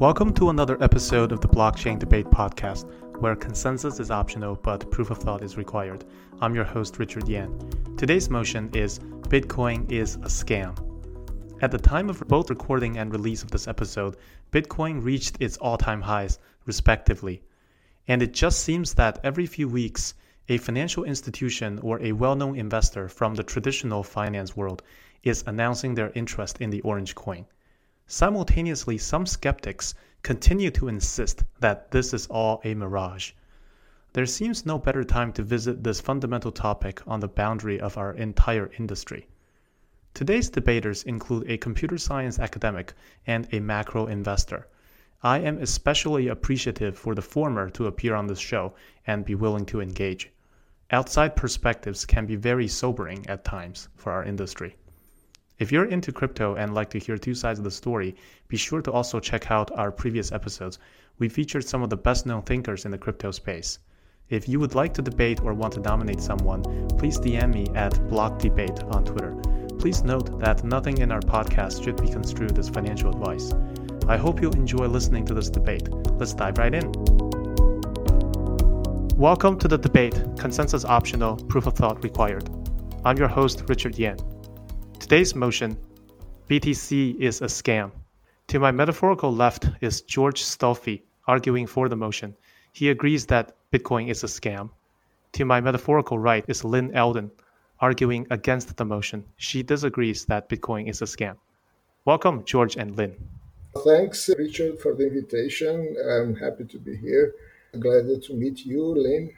Welcome to another episode of the Blockchain Debate Podcast, where consensus is optional but proof of thought is required. I'm your host, Richard Yan. Today's motion is Bitcoin is a scam. At the time of both recording and release of this episode, Bitcoin reached its all time highs, respectively. And it just seems that every few weeks, a financial institution or a well known investor from the traditional finance world is announcing their interest in the orange coin. Simultaneously, some skeptics continue to insist that this is all a mirage. There seems no better time to visit this fundamental topic on the boundary of our entire industry. Today's debaters include a computer science academic and a macro investor. I am especially appreciative for the former to appear on this show and be willing to engage. Outside perspectives can be very sobering at times for our industry. If you're into crypto and like to hear two sides of the story, be sure to also check out our previous episodes. We featured some of the best known thinkers in the crypto space. If you would like to debate or want to nominate someone, please DM me at BlockDebate on Twitter. Please note that nothing in our podcast should be construed as financial advice. I hope you'll enjoy listening to this debate. Let's dive right in. Welcome to the debate Consensus Optional, Proof of Thought Required. I'm your host, Richard Yan. Today's motion BTC is a scam. To my metaphorical left is Jorge Stolfi arguing for the motion. He agrees that Bitcoin is a scam. To my metaphorical right is Lyn Alden arguing against the motion. She disagrees that Bitcoin is a scam. Welcome, Jorge and Lyn. Thanks, Richard, for the invitation. I'm happy to be here. Glad to meet you, Lyn.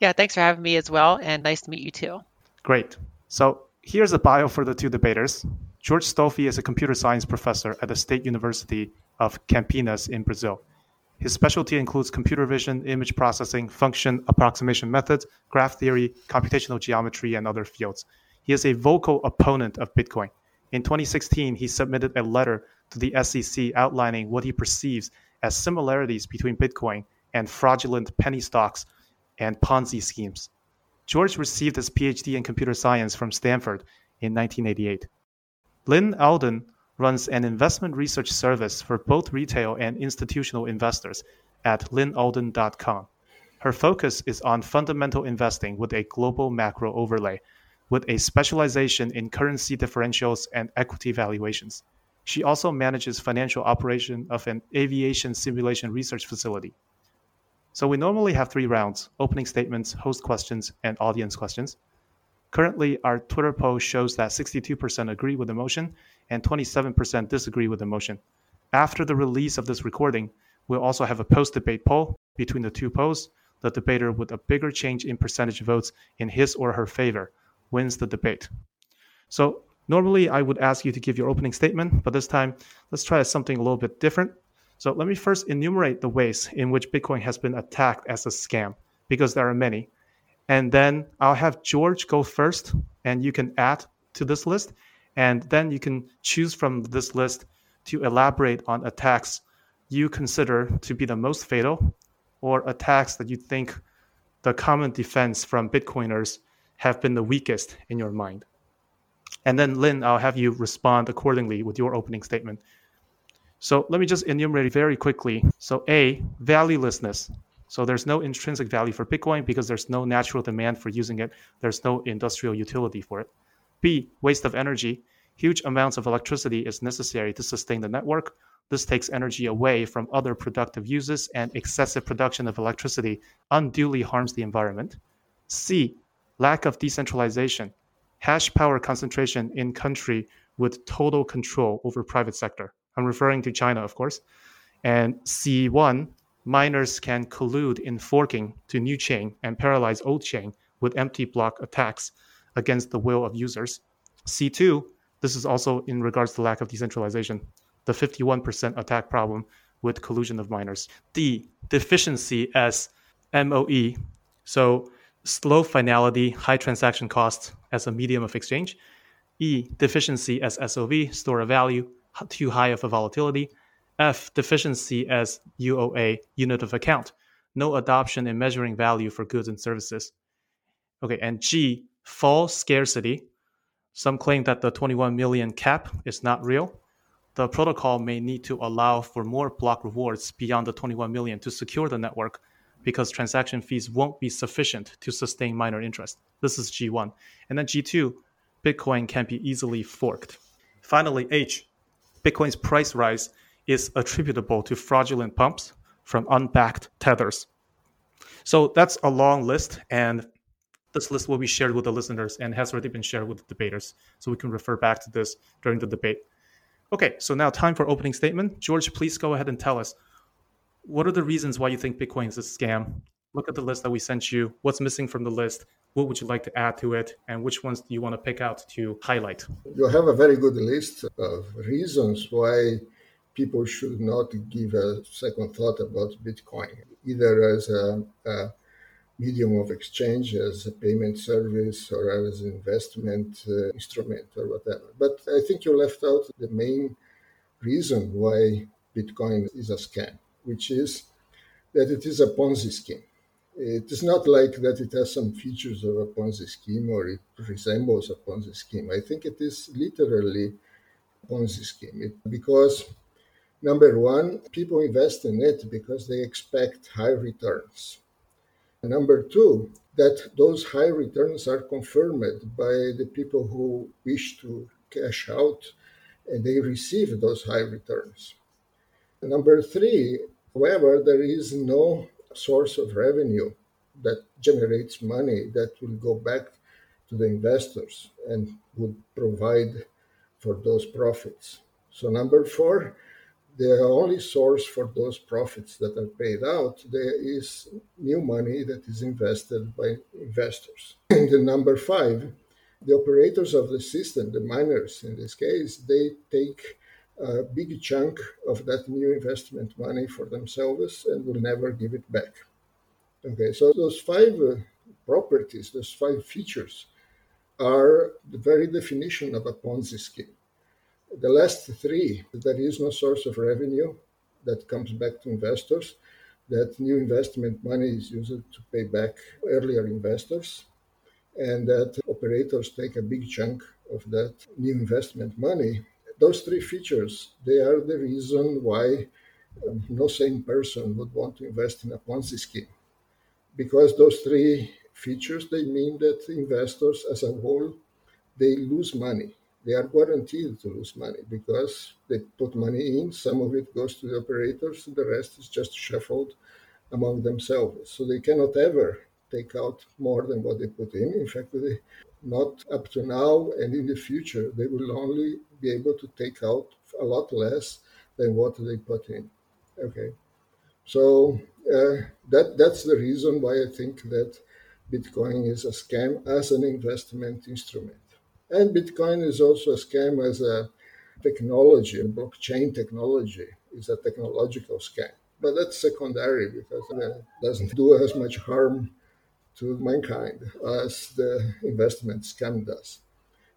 Yeah, thanks for having me as well, and nice to meet you too. Great. So, Here's a bio for the two debaters. Jorge Stolfi is a computer science professor at the State University of Campinas in Brazil. His specialty includes computer vision, image processing, function approximation methods, graph theory, computational geometry, and other fields. He is a vocal opponent of Bitcoin. In 2016, he submitted a letter to the SEC outlining what he perceives as similarities between Bitcoin and fraudulent penny stocks and Ponzi schemes. Jorge received his PhD in computer science from Stanford in 1988. Lyn Alden runs an investment research service for both retail and institutional investors at lynalden.com. Her focus is on fundamental investing with a global macro overlay, with a specialization in currency differentials and equity valuations. She also manages financial operation of an aviation simulation research facility. So we normally have three rounds opening statements, host questions, and audience questions. Currently, our Twitter poll shows that 62% agree with the motion and 27% disagree with the motion. After the release of this recording, we'll also have a post debate poll between the two polls. The debater with a bigger change in percentage votes in his or her favor wins the debate. So, normally I would ask you to give your opening statement, but this time let's try something a little bit different. So let me first enumerate the ways in which Bitcoin has been attacked as a scam, because there are many. And then I'll have Jorge go first, and you can add to this list. And then you can choose from this list to elaborate on attacks you consider to be the most fatal or attacks that you think the common defense from Bitcoiners have been the weakest in your mind. And then, Lyn, I'll have you respond accordingly with your opening statement. So let me just enumerate very quickly. So A, valuelessness. So there's no intrinsic value for Bitcoin because there's no natural demand for using it. There's no industrial utility for it. B, waste of energy. Huge amounts of electricity is necessary to sustain the network. This takes energy away from other productive uses, and excessive production of electricity unduly harms the environment. C, lack of decentralization. Hash power concentration in country with total control over private sector. I'm referring to China, of course. And C1, miners can collude in forking to new chain and paralyze old chain with empty block attacks against the will of users. C2, this is also in regards to lack of decentralization, the 51% attack problem with collusion of miners. D, deficiency as MOE, so slow finality, high transaction costs as a medium of exchange. E, deficiency as SOV, store of value, too high of a volatility. F, deficiency as UOA, unit of account, no adoption in measuring value for goods and services. Okay, and G, false scarcity. Some claim that the 21 million cap is not real. the protocol may need to allow for more block rewards beyond the 21 million to secure the network because transaction fees won't be sufficient to sustain miner interest. This is G1. And then G2, Bitcoin can be easily forked. Finally, H, Bitcoin's price rise is attributable to fraudulent pumps from unbacked tethers. So that's a long list, and this list will be shared with the listeners and has already been shared with the debaters. So we can refer back to this during the debate. Okay, so now time for opening statement. Jorge, please go ahead and tell us what are the reasons why you think Bitcoin is a scam? Look at the list that we sent you. What's missing from the list? What would you like to add to it? And which ones do you want to pick out to highlight? You have a very good list of reasons why people should not give a second thought about Bitcoin, either as a, a medium of exchange, as a payment service, or as an investment uh, instrument, or whatever. But I think you left out the main reason why Bitcoin is a scam, which is that it is a Ponzi scheme. It is not like that it has some features of a Ponzi scheme or it resembles a Ponzi scheme. I think it is literally a Ponzi scheme it, because number one, people invest in it because they expect high returns. Number two, that those high returns are confirmed by the people who wish to cash out and they receive those high returns. Number three, however, there is no source of revenue that generates money that will go back to the investors and would provide for those profits. So, number four, the only source for those profits that are paid out there is new money that is invested by investors. And the number five, the operators of the system, the miners in this case, they take a big chunk of that new investment money for themselves and will never give it back. Okay, so those five uh, properties, those five features, are the very definition of a Ponzi scheme. The last three, there is no source of revenue that comes back to investors, that new investment money is used to pay back earlier investors, and that operators take a big chunk of that new investment money those three features, they are the reason why um, no sane person would want to invest in a Ponzi scheme. Because those three features, they mean that investors as a whole, they lose money. They are guaranteed to lose money because they put money in, some of it goes to the operators, the rest is just shuffled among themselves. So they cannot ever take out more than what they put in. In fact, they, not up to now and in the future, they will only be able to take out a lot less than what they put in. Okay, so uh, that that's the reason why I think that Bitcoin is a scam as an investment instrument, and Bitcoin is also a scam as a technology, blockchain technology is a technological scam. But that's secondary because it doesn't do as much harm to mankind as the investment scam does.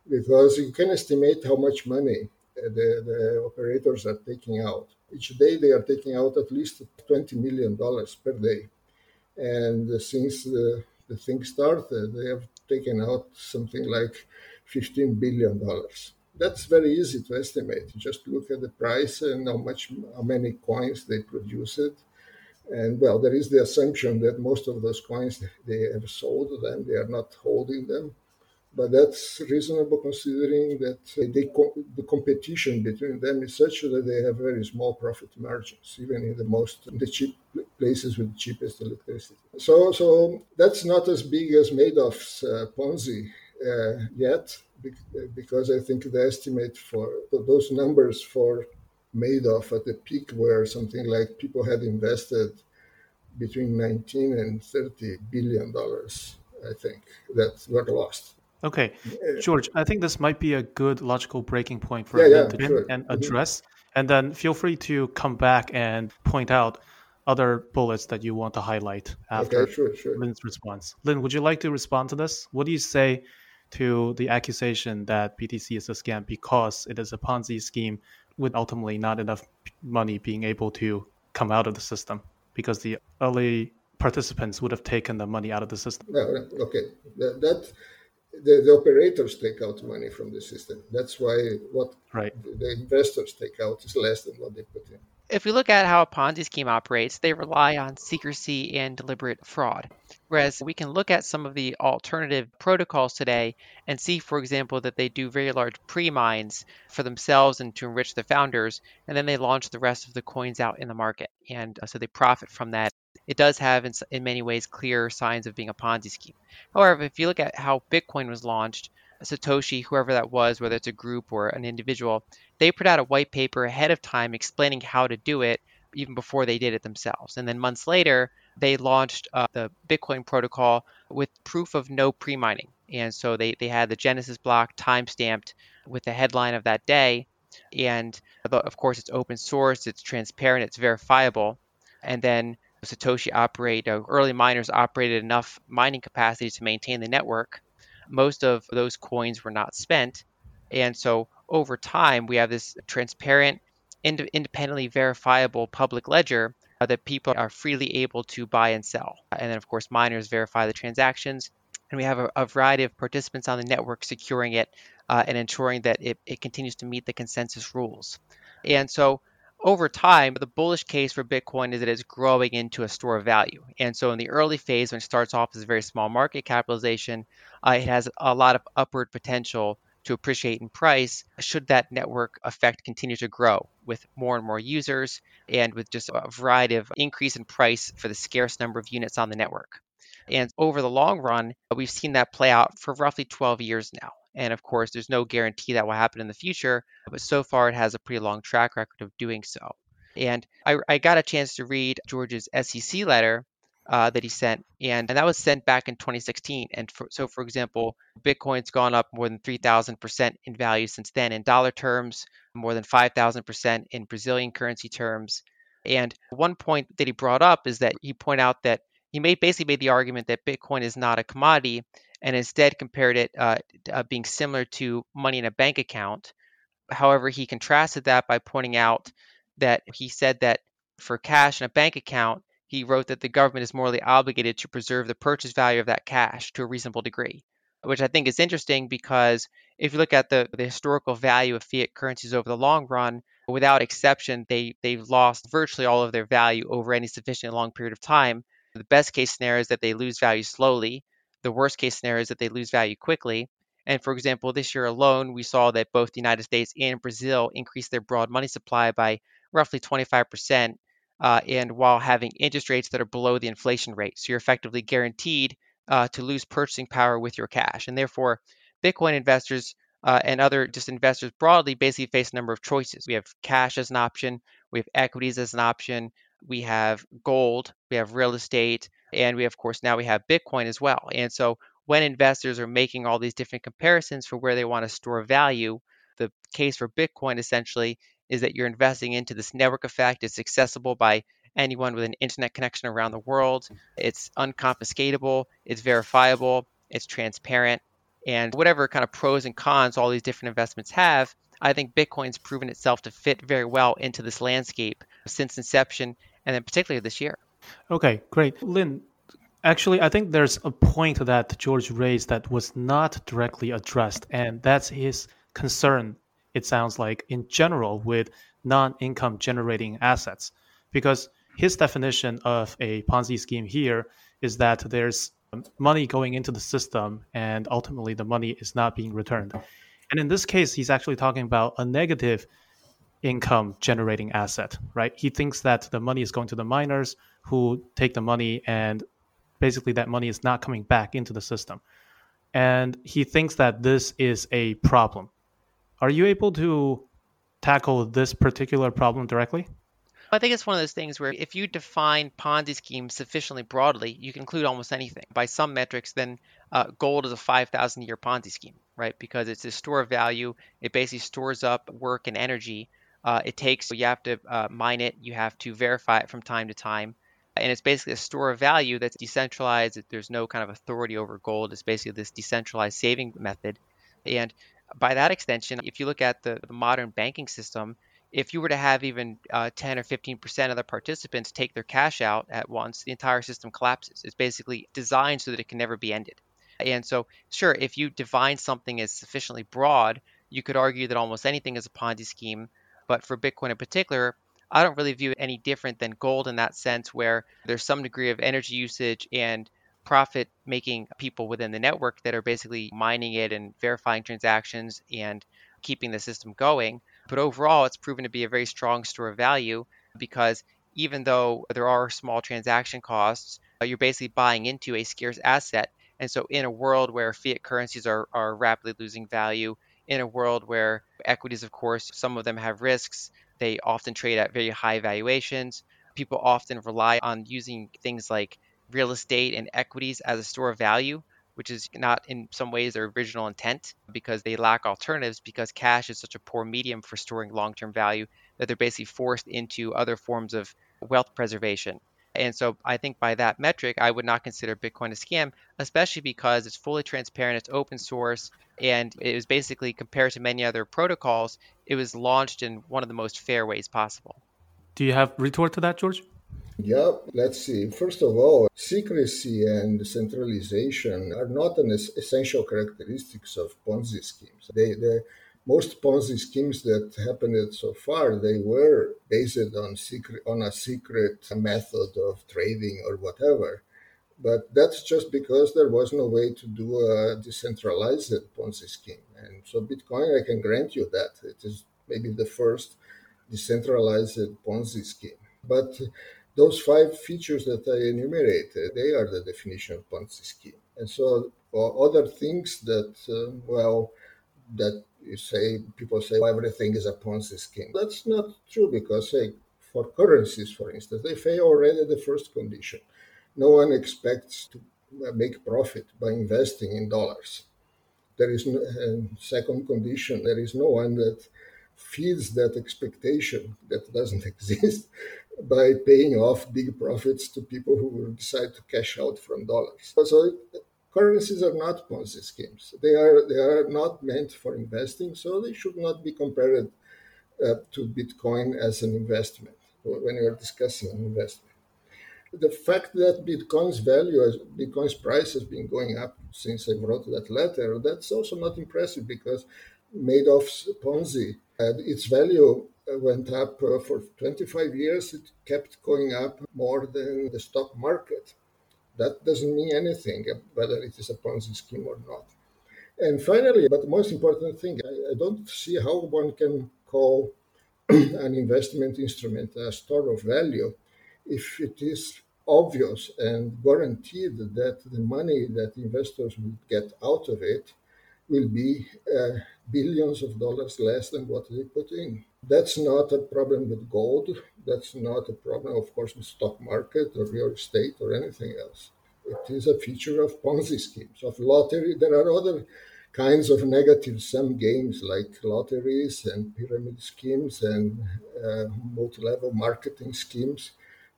Because you can estimate how much money uh, the, the operators are taking out. Each day they are taking out at least $20 million per day. And since the, the thing started, they have taken out something like $15 billion. That's very easy to estimate. just look at the price and how much, how many coins they produced and well, there is the assumption that most of those coins they have sold them; they are not holding them. But that's reasonable considering that they, the competition between them is such that they have very small profit margins, even in the most the cheap places with the cheapest electricity. So, so that's not as big as Madoff's uh, Ponzi uh, yet, because I think the estimate for those numbers for Madoff at the peak where something like people had invested between 19 and 30 billion dollars, I think, that got lost. Okay, Jorge, I think this might be a good logical breaking point for yeah, yeah, to sure. and mm-hmm. address. Mm-hmm. And then feel free to come back and point out other bullets that you want to highlight after okay, sure, sure. Lyn's response. Lyn, would you like to respond to this? What do you say to the accusation that BTC is a scam because it is a Ponzi scheme with ultimately not enough money being able to come out of the system because the early participants would have taken the money out of the system. No, okay, that, that the, the operators take out money from the system. That's why what right. the investors take out is less than what they put in. If we look at how a Ponzi scheme operates, they rely on secrecy and deliberate fraud. Whereas we can look at some of the alternative protocols today and see, for example, that they do very large pre mines for themselves and to enrich the founders, and then they launch the rest of the coins out in the market. And uh, so they profit from that. It does have, in, in many ways, clear signs of being a Ponzi scheme. However, if you look at how Bitcoin was launched, Satoshi, whoever that was, whether it's a group or an individual, they put out a white paper ahead of time explaining how to do it even before they did it themselves. And then months later, they launched uh, the Bitcoin protocol with proof of no pre mining. And so they, they had the Genesis block time stamped with the headline of that day. And of course, it's open source, it's transparent, it's verifiable. And then Satoshi operate, uh, early miners operated enough mining capacity to maintain the network. Most of those coins were not spent. And so over time, we have this transparent, ind- independently verifiable public ledger uh, that people are freely able to buy and sell. And then, of course, miners verify the transactions. And we have a, a variety of participants on the network securing it uh, and ensuring that it, it continues to meet the consensus rules. And so over time, the bullish case for Bitcoin is that it's growing into a store of value. And so, in the early phase, when it starts off as a very small market capitalization, uh, it has a lot of upward potential to appreciate in price should that network effect continue to grow with more and more users and with just a variety of increase in price for the scarce number of units on the network. And over the long run, we've seen that play out for roughly 12 years now. And of course, there's no guarantee that will happen in the future, but so far it has a pretty long track record of doing so. And I, I got a chance to read Jorge's SEC letter uh, that he sent, and, and that was sent back in 2016. And for, so, for example, Bitcoin's gone up more than 3,000% in value since then in dollar terms, more than 5,000% in Brazilian currency terms. And one point that he brought up is that he pointed out that he made basically made the argument that Bitcoin is not a commodity, and instead compared it uh, uh, being similar to money in a bank account. However, he contrasted that by pointing out that he said that for cash in a bank account, he wrote that the government is morally obligated to preserve the purchase value of that cash to a reasonable degree, which I think is interesting because if you look at the, the historical value of fiat currencies over the long run, without exception, they, they've lost virtually all of their value over any sufficient long period of time. The best case scenario is that they lose value slowly. The worst case scenario is that they lose value quickly. And for example, this year alone, we saw that both the United States and Brazil increased their broad money supply by roughly 25% uh, and while having interest rates that are below the inflation rate. So you're effectively guaranteed uh, to lose purchasing power with your cash. And therefore, Bitcoin investors uh, and other just investors broadly basically face a number of choices. We have cash as an option, we have equities as an option, we have gold, we have real estate, and we, of course, now we have Bitcoin as well. And so when investors are making all these different comparisons for where they want to store value, the case for Bitcoin essentially is that you're investing into this network effect. It's accessible by anyone with an internet connection around the world. It's unconfiscatable, it's verifiable, it's transparent. And whatever kind of pros and cons all these different investments have, I think Bitcoin's proven itself to fit very well into this landscape since inception and then particularly this year. Okay, great. Lyn, actually, I think there's a point that Jorge raised that was not directly addressed, and that's his concern it sounds like, in general with non income generating assets. Because his definition of a Ponzi scheme here is that there's money going into the system and ultimately the money is not being returned. And in this case, he's actually talking about a negative income generating asset, right? He thinks that the money is going to the miners who take the money and basically that money is not coming back into the system. And he thinks that this is a problem are you able to tackle this particular problem directly? I think it's one of those things where if you define Ponzi schemes sufficiently broadly, you can include almost anything. By some metrics, then uh, gold is a 5,000 year Ponzi scheme, right? Because it's a store of value. It basically stores up work and energy. Uh, it takes, so you have to uh, mine it, you have to verify it from time to time. And it's basically a store of value that's decentralized. There's no kind of authority over gold. It's basically this decentralized saving method. And by that extension, if you look at the, the modern banking system, if you were to have even uh, 10 or 15% of the participants take their cash out at once, the entire system collapses. It's basically designed so that it can never be ended. And so, sure, if you define something as sufficiently broad, you could argue that almost anything is a Ponzi scheme. But for Bitcoin in particular, I don't really view it any different than gold in that sense, where there's some degree of energy usage and profit making people within the network that are basically mining it and verifying transactions and keeping the system going. But overall, it's proven to be a very strong store of value because even though there are small transaction costs, uh, you're basically buying into a scarce asset. And so, in a world where fiat currencies are, are rapidly losing value, in a world where equities, of course, some of them have risks, they often trade at very high valuations. People often rely on using things like real estate and equities as a store of value, which is not in some ways their original intent because they lack alternatives because cash is such a poor medium for storing long term value that they're basically forced into other forms of wealth preservation. And so I think by that metric, I would not consider Bitcoin a scam, especially because it's fully transparent, it's open source, and it was basically compared to many other protocols, it was launched in one of the most fair ways possible. Do you have retort to that, Jorge? Yeah, let's see. First of all, secrecy and centralization are not an essential characteristics of Ponzi schemes. They, they most Ponzi schemes that happened so far, they were based on secret on a secret method of trading or whatever. But that's just because there was no way to do a decentralized Ponzi scheme. And so Bitcoin, I can grant you that it is maybe the first decentralized Ponzi scheme. But those five features that I enumerated, they are the definition of Ponzi scheme. And so other things that, uh, well, that you say people say well, everything is a Ponzi scheme. That's not true because say for currencies, for instance, they fail already the first condition. No one expects to uh, make profit by investing in dollars. There is no uh, second condition. There is no one that feeds that expectation that doesn't exist by paying off big profits to people who decide to cash out from dollars. So currencies are not Ponzi schemes. They are they are not meant for investing, so they should not be compared uh, to Bitcoin as an investment when you are discussing an investment. The fact that Bitcoin's value, Bitcoin's price has been going up since I wrote that letter, that's also not impressive because Madoff's Ponzi, uh, its value went up uh, for 25 years. It kept going up more than the stock market. That doesn't mean anything, whether it is a Ponzi scheme or not. And finally, but the most important thing, I, I don't see how one can call an investment instrument a store of value if it is obvious and guaranteed that the money that investors will get out of it will be uh, billions of dollars less than what they put in. That's not a problem with gold. That's not a problem, of course, with stock market or real estate or anything else. It is a feature of Ponzi schemes, of lottery. There are other kinds of negative sum games like lotteries and pyramid schemes and uh, multi-level marketing schemes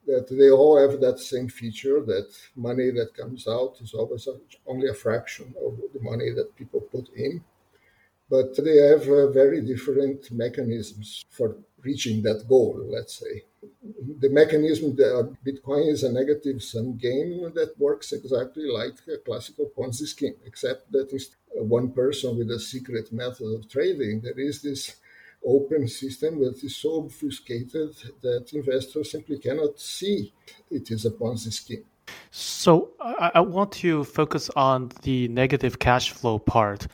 that they all have that same feature that money that comes out is always a, only a fraction of the money that people put in but they have uh, very different mechanisms for reaching that goal, let's say. The mechanism, the Bitcoin is a negative sum game that works exactly like a classical Ponzi scheme, except that it's one person with a secret method of trading. There is this open system that is so obfuscated that investors simply cannot see it is a Ponzi scheme. So I, I want to focus on the negative cash flow part.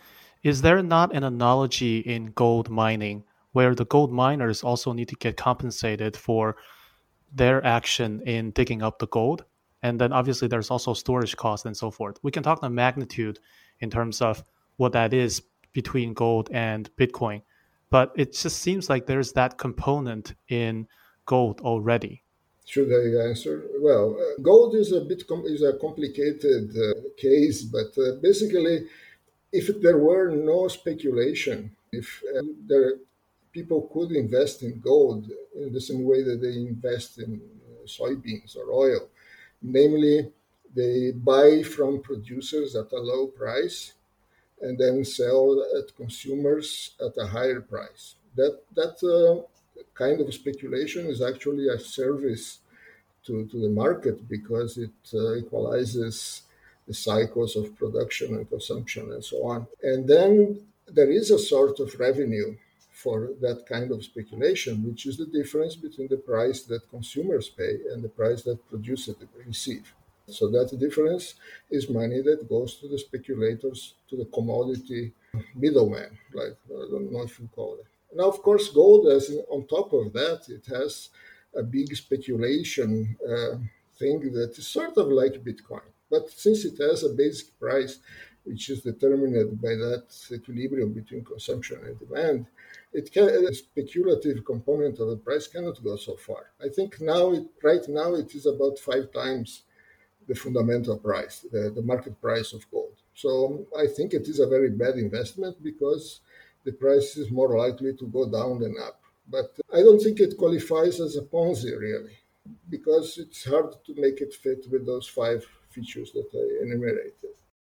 Is there not an analogy in gold mining where the gold miners also need to get compensated for their action in digging up the gold? And then obviously there's also storage costs and so forth. We can talk the magnitude in terms of what that is between gold and Bitcoin, but it just seems like there's that component in gold already. Should I answer? Well, gold is a bit com- is a complicated uh, case, but uh, basically if there were no speculation, if uh, there, people could invest in gold in the same way that they invest in uh, soybeans or oil, namely, they buy from producers at a low price and then sell at consumers at a higher price. That that uh, kind of speculation is actually a service to, to the market because it uh, equalizes the cycles of production and consumption and so on. And then there is a sort of revenue for that kind of speculation, which is the difference between the price that consumers pay and the price that producers receive. So that difference is money that goes to the speculators, to the commodity middleman, like I don't know if you call it. Now, of course, gold, as on top of that, it has a big speculation uh, thing that is sort of like Bitcoin. But since it has a basic price, which is determined by that equilibrium between consumption and demand, it can, a speculative component of the price cannot go so far. I think now, it, right now, it is about five times the fundamental price, the, the market price of gold. So I think it is a very bad investment because the price is more likely to go down than up. But I don't think it qualifies as a Ponzi really, because it's hard to make it fit with those five features that I enumerated.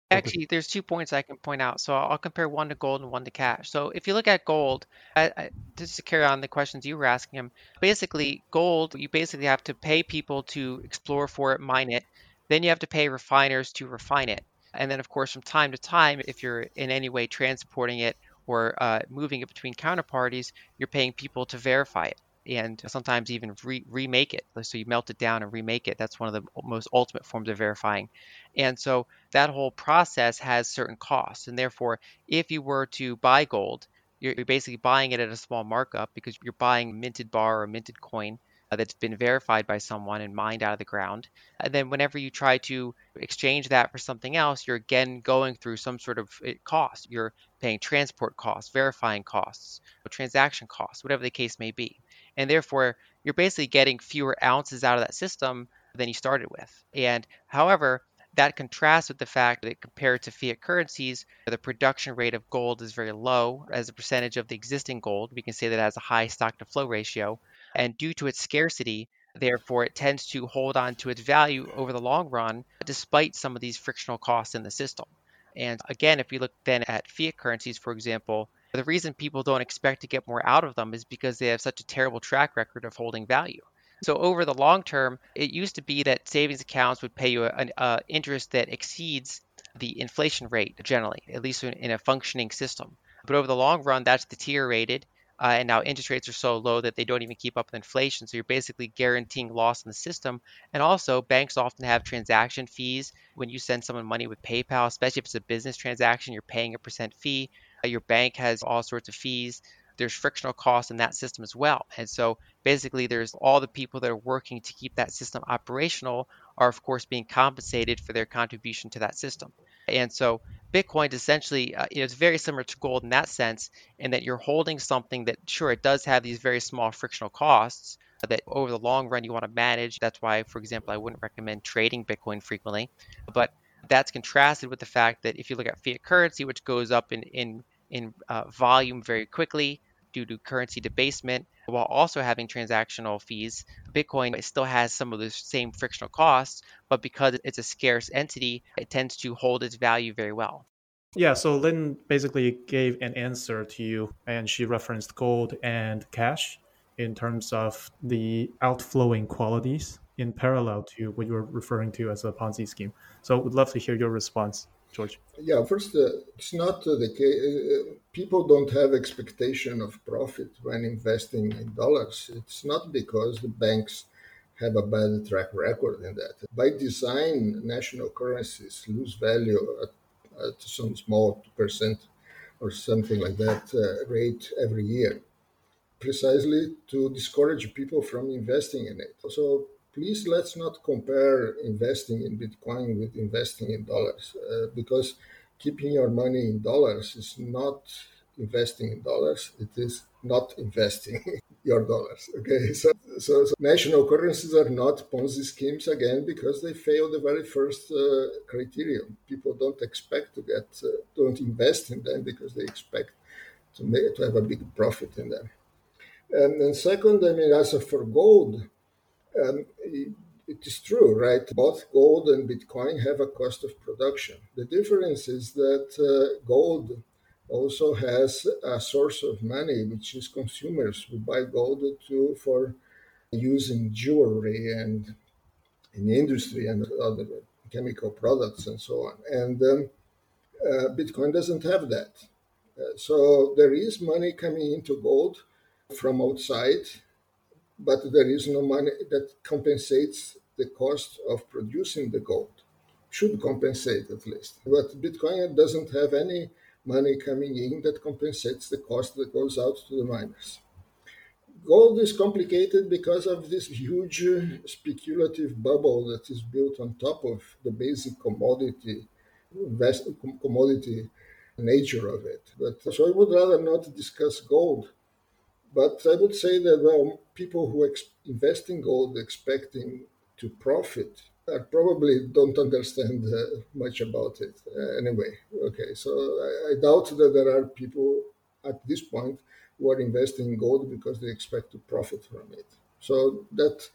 Actually, there's two points I can point out. So I'll compare one to gold and one to cash. So if you look at gold, I, I, just to carry on the questions you were asking him, basically gold, you basically have to pay people to explore for it, mine it. Then you have to pay refiners to refine it. And then, of course, from time to time, if you're in any way transporting it or uh, moving it between counterparties, you're paying people to verify it and sometimes even re- remake it. So you melt it down and remake it. That's one of the most ultimate forms of verifying. And so that whole process has certain costs. And therefore, if you were to buy gold, you're basically buying it at a small markup because you're buying minted bar or minted coin uh, that's been verified by someone and mined out of the ground. And then whenever you try to exchange that for something else, you're again going through some sort of eh, cost. You're paying transport costs, verifying costs, transaction costs, whatever the case may be. And therefore, you're basically getting fewer ounces out of that system than you started with. And however, that contrasts with the fact that compared to fiat currencies, the production rate of gold is very low as a percentage of the existing gold. We can say that it has a high stock to flow ratio. And due to its scarcity, therefore, it tends to hold on to its value over the long run, despite some of these frictional costs in the system. And again, if we look then at fiat currencies, for example, the reason people don't expect to get more out of them is because they have such a terrible track record of holding value. So over the long term, it used to be that savings accounts would pay you an uh, interest that exceeds the inflation rate generally, at least in a functioning system. But over the long run, that's deteriorated. Uh, and now interest rates are so low that they don't even keep up with inflation. So you're basically guaranteeing loss in the system. And also, banks often have transaction fees when you send someone money with PayPal, especially if it's a business transaction, you're paying a percent fee. Uh, your bank has all sorts of fees there's frictional costs in that system as well. And so basically, there's all the people that are working to keep that system operational are, of course, being compensated for their contribution to that system. And so Bitcoin is essentially, uh, it's very similar to gold in that sense, in that you're holding something that, sure, it does have these very small frictional costs that over the long run you want to manage. That's why, for example, I wouldn't recommend trading Bitcoin frequently. But that's contrasted with the fact that if you look at fiat currency, which goes up in in in uh, volume very quickly, due to currency debasement while also having transactional fees. Bitcoin still has some of the same frictional costs, but because it's a scarce entity, it tends to hold its value very well. Yeah, so Lyn basically gave an answer to you, and she referenced gold and cash in terms of the outflowing qualities in parallel to what you're referring to as a Ponzi scheme. So, I would love to hear your response. Jorge? Yeah, first, uh, it's not uh, the case. Uh, people don't have expectation of profit when investing in dollars. It's not because the banks have a bad track record in that. By design, national currencies lose value at, at some small percent or something like that uh, rate every year, precisely to discourage people from investing in it. So please let's not compare investing in Bitcoin with investing in dollars uh, because keeping your money in dollars is not investing in dollars. It is not investing your dollars. Okay, so, so, so, national currencies are not Ponzi schemes again because they fail the very first uh, criterion. People don't expect to get, uh, don't invest in them because they expect to make to have a big profit in them. And, and second, I mean, as for gold, um, it is true, right? Both gold and Bitcoin have a cost of production. The difference is that uh, gold also has a source of money, which is consumers who buy gold to for using jewelry and in industry and other chemical products and so on. And um, uh, Bitcoin doesn't have that. Uh, so there is money coming into gold from outside, but there is no money that compensates the cost of producing the gold. Should compensate at least. But Bitcoin doesn't have any money coming in that compensates the cost that goes out to the miners. Gold is complicated because of this huge speculative bubble that is built on top of the basic commodity, commodity nature of it. But so I would rather not discuss gold. But I would say that well, people who ex- invest in gold expecting to profit I probably don't understand uh, much about it uh, anyway. Okay, so I, I, doubt that there are people at this point who are investing in gold because they expect to profit from it. So that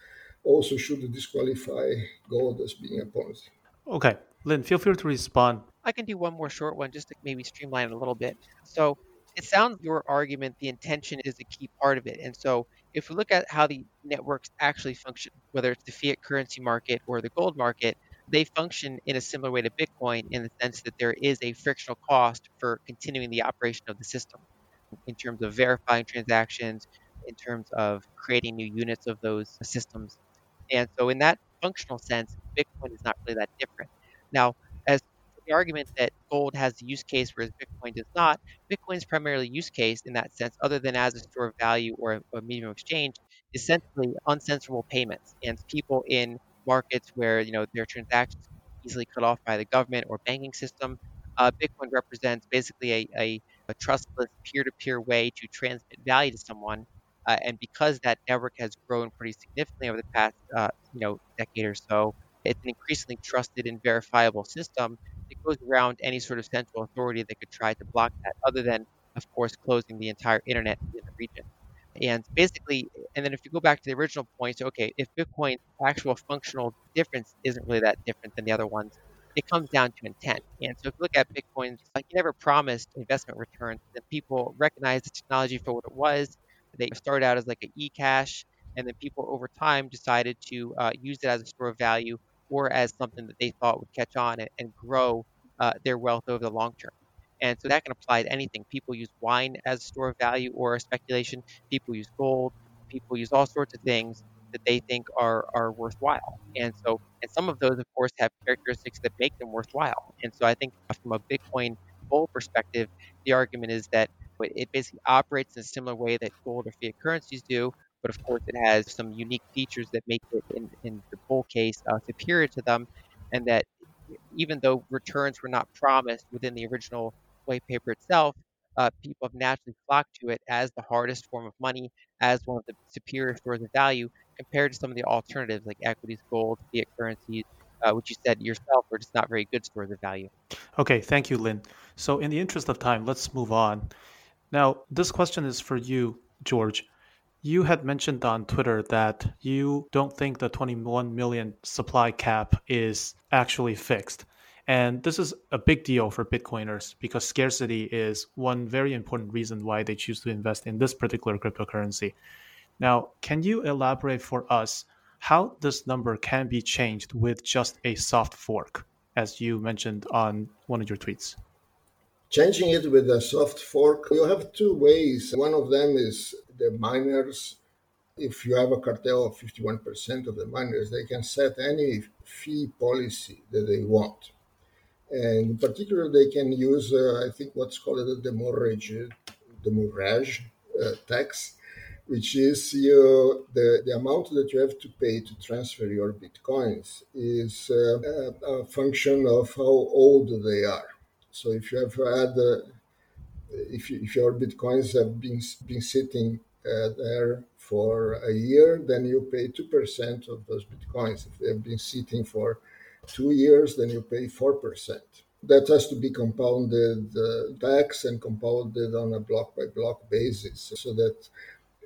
also should disqualify gold as being a Ponzi. Okay, Lyn, feel free to respond. I can do one more short one just to maybe streamline it a little bit. So it sounds your argument the intention is a key part of it, and so if we look at how the networks actually function, whether it's the fiat currency market or the gold market, they function in a similar way to Bitcoin in the sense that there is a frictional cost for continuing the operation of the system in terms of verifying transactions, in terms of creating new units of those systems. And so, in that functional sense, Bitcoin is not really that different. Now, the argument that gold has the use case whereas Bitcoin does not, Bitcoin's primarily use case in that sense, other than as a store of value or a, a medium of exchange, is essentially uncensorable payments. And people in markets where you know their transactions easily cut off by the government or banking system, uh, Bitcoin represents basically a, a, a, trustless peer-to-peer way to transmit value to someone. Uh, and because that network has grown pretty significantly over the past uh, you know decade or so, it's an increasingly trusted and verifiable system it goes around any sort of central authority that could try to block that, other than, of course, closing the entire internet in the region. And basically, and then if you go back to the original point, so okay, if Bitcoin's actual functional difference isn't really that different than the other ones, it comes down to intent. And so if you look at Bitcoin, like you never promised investment returns, then people recognized the technology for what it was. They started out as like an e-cash, and then people over time decided to uh, use it as a store of value or as something that they thought would catch on and, and grow uh, their wealth over the long term. And so that can apply to anything. People use wine as a store of value or a speculation. People use gold. People use all sorts of things that they think are, are worthwhile. And so, and some of those, of course, have characteristics that make them worthwhile. And so I think from a Bitcoin bull perspective, the argument is that it basically operates in a similar way that gold or fiat currencies do, but of course it has some unique features that make it, in, in the bull case, uh, superior to them, and that even though returns were not promised within the original white paper itself, uh, people have naturally flocked to it as the hardest form of money, as one of the superior stores of value compared to some of the alternatives like equities, gold, fiat currencies, uh, which you said yourself are just not very good stores of value. Okay, thank you, Lyn. So, in the interest of time, let's move on. Now, this question is for you, Jorge. You had mentioned on Twitter that you don't think the 21 million supply cap is actually fixed. And this is a big deal for Bitcoiners because scarcity is one very important reason why they choose to invest in this particular cryptocurrency. Now, can you elaborate for us how this number can be changed with just a soft fork, as you mentioned on one of your tweets? Changing it with a soft fork, you have two ways. One of them is the miners. If you have a cartel of 51% of the miners, they can set any fee policy that they want. And in particular, they can use, uh, I think, what's called the demurrage, demurrage uh, tax, which is you, the, the amount that you have to pay to transfer your bitcoins is uh, a function of how old they are. So if you have had, uh, if, if your bitcoins have been been sitting uh, there for a year, then you pay two percent of those bitcoins. If they have been sitting for two years, then you pay four percent. That has to be compounded uh, tax and compounded on a block by block basis, so that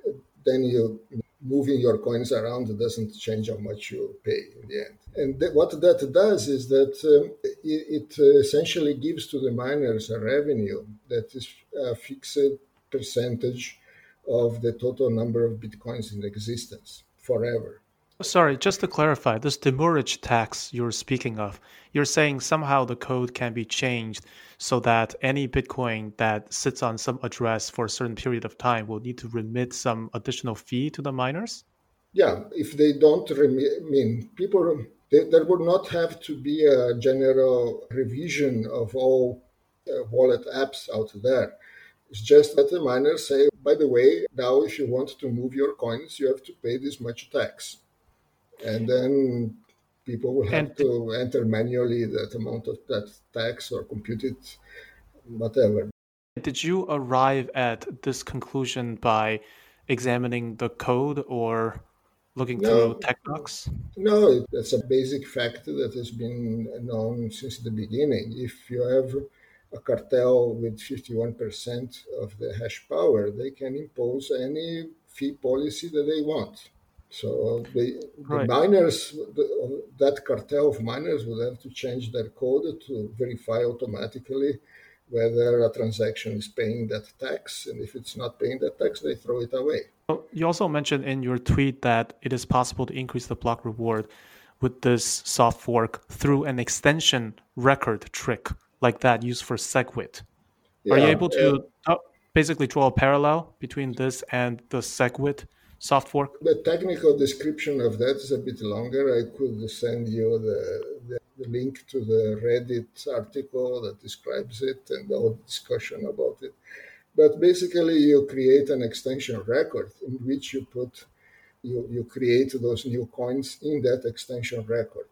uh, then you moving your coins around doesn't change how much you pay in the end. And th- what that does is that um, it, it, essentially gives to the miners a revenue that is a fixed percentage of the total number of bitcoins in existence forever. Sorry, just to clarify, this demurrage tax you're speaking of, you're saying somehow the code can be changed so that any Bitcoin that sits on some address for a certain period of time will need to remit some additional fee to the miners? Yeah, if they don't remit, I mean, people, there would not have to be a general revision of all uh, wallet apps out there. It's just that the miners say, by the way, now if you want to move your coins, you have to pay this much tax and then people will have and to enter manually that amount of that tax or compute it, whatever. Did you arrive at this conclusion by examining the code or looking no, through tech docs? No, that's a basic fact that has been known since the beginning. If you have a cartel with 51% of the hash power, they can impose any fee policy that they want. So the, right. the miners, the, that cartel of miners would have to change their code to verify automatically whether a transaction is paying that tax. And if it's not paying that tax, they throw it away. You also mentioned in your tweet that it is possible to increase the block reward with this soft fork through an extension record trick like that used for SegWit. Yeah, Are you able to uh, basically draw a parallel between this and the SegWit soft fork? The technical description of that is a bit longer. I could send you the, the, the, link to the Reddit article that describes it and the whole discussion about it. But basically, you create an extension record in which you put, you, you create those new coins in that extension record.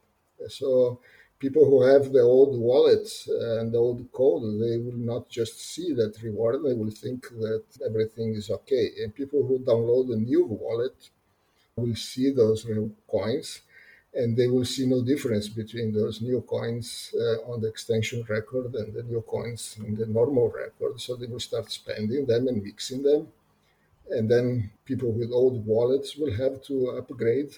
So people who have the old wallets and the old code, they will not just see that reward, they will think that everything is okay. And people who download a new wallet will see those coins and they will see no difference between those new coins uh, on the extension record and the new coins in the normal record. So they will start spending them and mixing them. And then people with old wallets will have to upgrade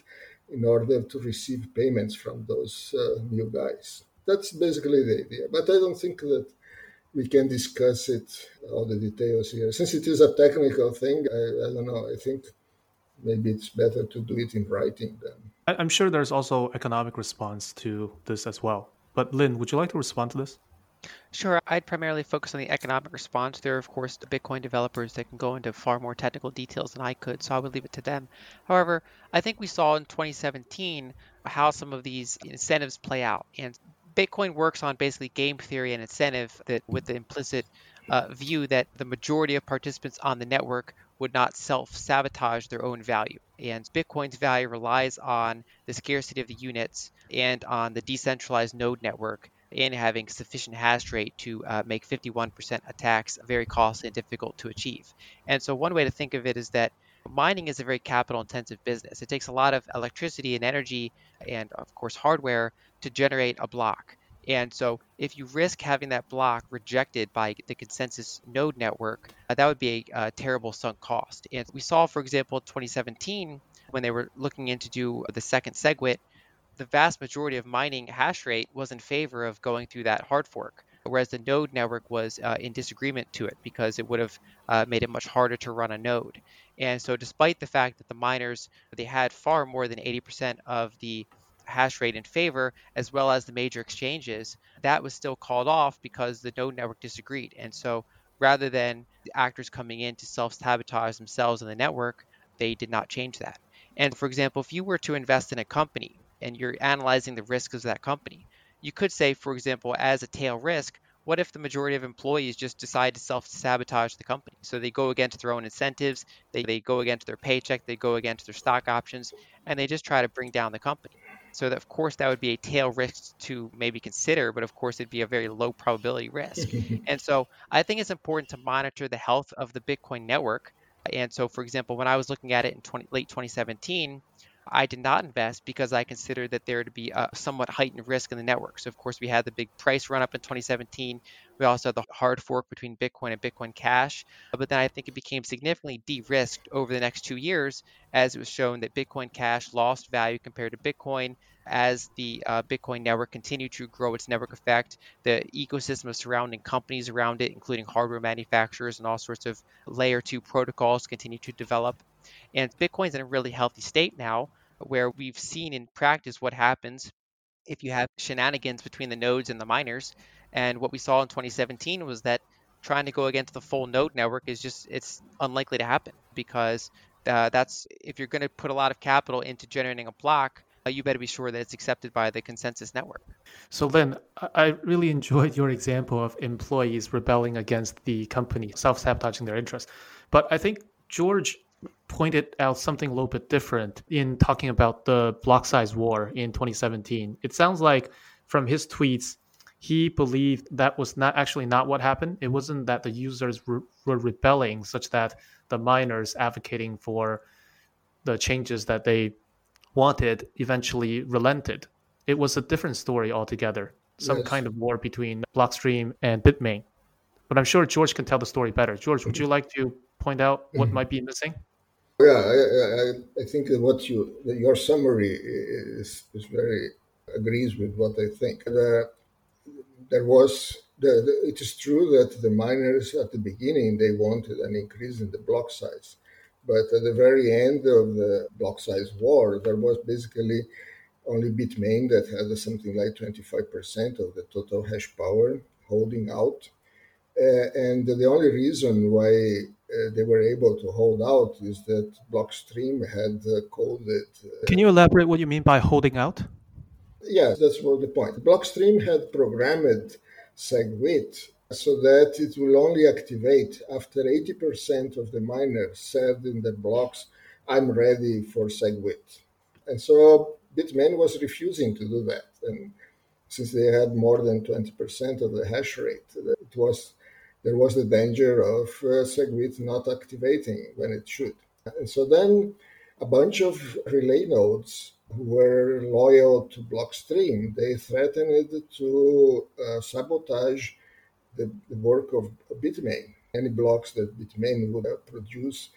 in order to receive payments from those uh, new guys. That's basically the idea. But I don't think that we can discuss it, all the details here. Since it is a technical thing, I, I don't know. I think maybe it's better to do it in writing then. I'm sure there's also economic response to this as well. But Lyn, would you like to respond to this? Sure, I'd primarily focus on the economic response. There are, of course, the Bitcoin developers that can go into far more technical details than I could, so I would leave it to them. However, I think we saw in 2017 how some of these incentives play out. And Bitcoin works on basically game theory and incentive that with the implicit uh, view that the majority of participants on the network would not self sabotage their own value. And Bitcoin's value relies on the scarcity of the units and on the decentralized node network and having sufficient hash rate to uh, make 51% attacks very costly and difficult to achieve. And so, one way to think of it is that mining is a very capital intensive business. It takes a lot of electricity and energy, and of course, hardware to generate a block. And so, if you risk having that block rejected by the consensus node network, uh, that would be a, a terrible sunk cost. And we saw, for example, 2017, when they were looking into do the second SegWit, the vast majority of mining hash rate was in favor of going through that hard fork, whereas the node network was uh, in disagreement to it because it would have uh, made it much harder to run a node. And so, despite the fact that the miners they had far more than 80% of the hash rate in favor, as well as the major exchanges, that was still called off because the node network disagreed. And so, rather than the actors coming in to self sabotage themselves in the network, they did not change that. And for example, if you were to invest in a company and you're analyzing the risks of that company. You could say, for example, as a tail risk, what if the majority of employees just decide to self sabotage the company? So they go against their own incentives, they, they go against their paycheck, they go against their stock options, and they just try to bring down the company. So that, of course, that would be a tail risk to maybe consider, but of course, it'd be a very low probability risk. and so I think it's important to monitor the health of the Bitcoin network. And so, for example, when I was looking at it in 20, late 2017, I did not invest because I considered that there to be a somewhat heightened risk in the network. So, of course, we had the big price run up in 2017. We also had the hard fork between Bitcoin and Bitcoin Cash. But then I think it became significantly de risked over the next two years as it was shown that Bitcoin Cash lost value compared to Bitcoin as the uh, Bitcoin network continued to grow its network effect. The ecosystem of surrounding companies around it, including hardware manufacturers and all sorts of layer two protocols, continue to develop. And Bitcoin's in a really healthy state now. Where we've seen in practice what happens if you have shenanigans between the nodes and the miners. And what we saw in 2017 was that trying to go against the full node network is just it's unlikely to happen because uh, that's if you're going to put a lot of capital into generating a block, uh, you better be sure that it's accepted by the consensus network. So, Lyn, I really enjoyed your example of employees rebelling against the company, self sabotaging their interests. But I think Jorge pointed out something a little bit different in talking about the block size war in 2017. It sounds like from his tweets, he believed that was not actually not what happened. It wasn't that the users were, were rebelling such that the miners advocating for the changes that they wanted eventually relented. It was a different story altogether. Some yes. kind of war between Blockstream and Bitmain. But I'm sure Jorge can tell the story better. Jorge, would you like to point out what mm-hmm. might be missing? Yeah, I, I, I think what you your summary is, is very agrees with what I think. The, there was the, the, it is true that the miners at the beginning they wanted an increase in the block size, but at the very end of the block size war, there was basically only Bitmain that had something like 25% of the total hash power holding out. Uh, and the only reason why uh, they were able to hold out is that Blockstream had uh, coded. Uh, Can you elaborate what you mean by holding out? Yes, that's what the point. Blockstream had programmed SegWit so that it will only activate after 80% of the miners said in the blocks, I'm ready for SegWit. And so Bitmain was refusing to do that. And since they had more than 20% of the hash rate, it was there was the danger of uh, SegWit not activating when it should. And so then a bunch of relay nodes who were loyal to Blockstream, they threatened to uh, sabotage the, the, work of Bitmain. Any blocks that Bitmain would produce,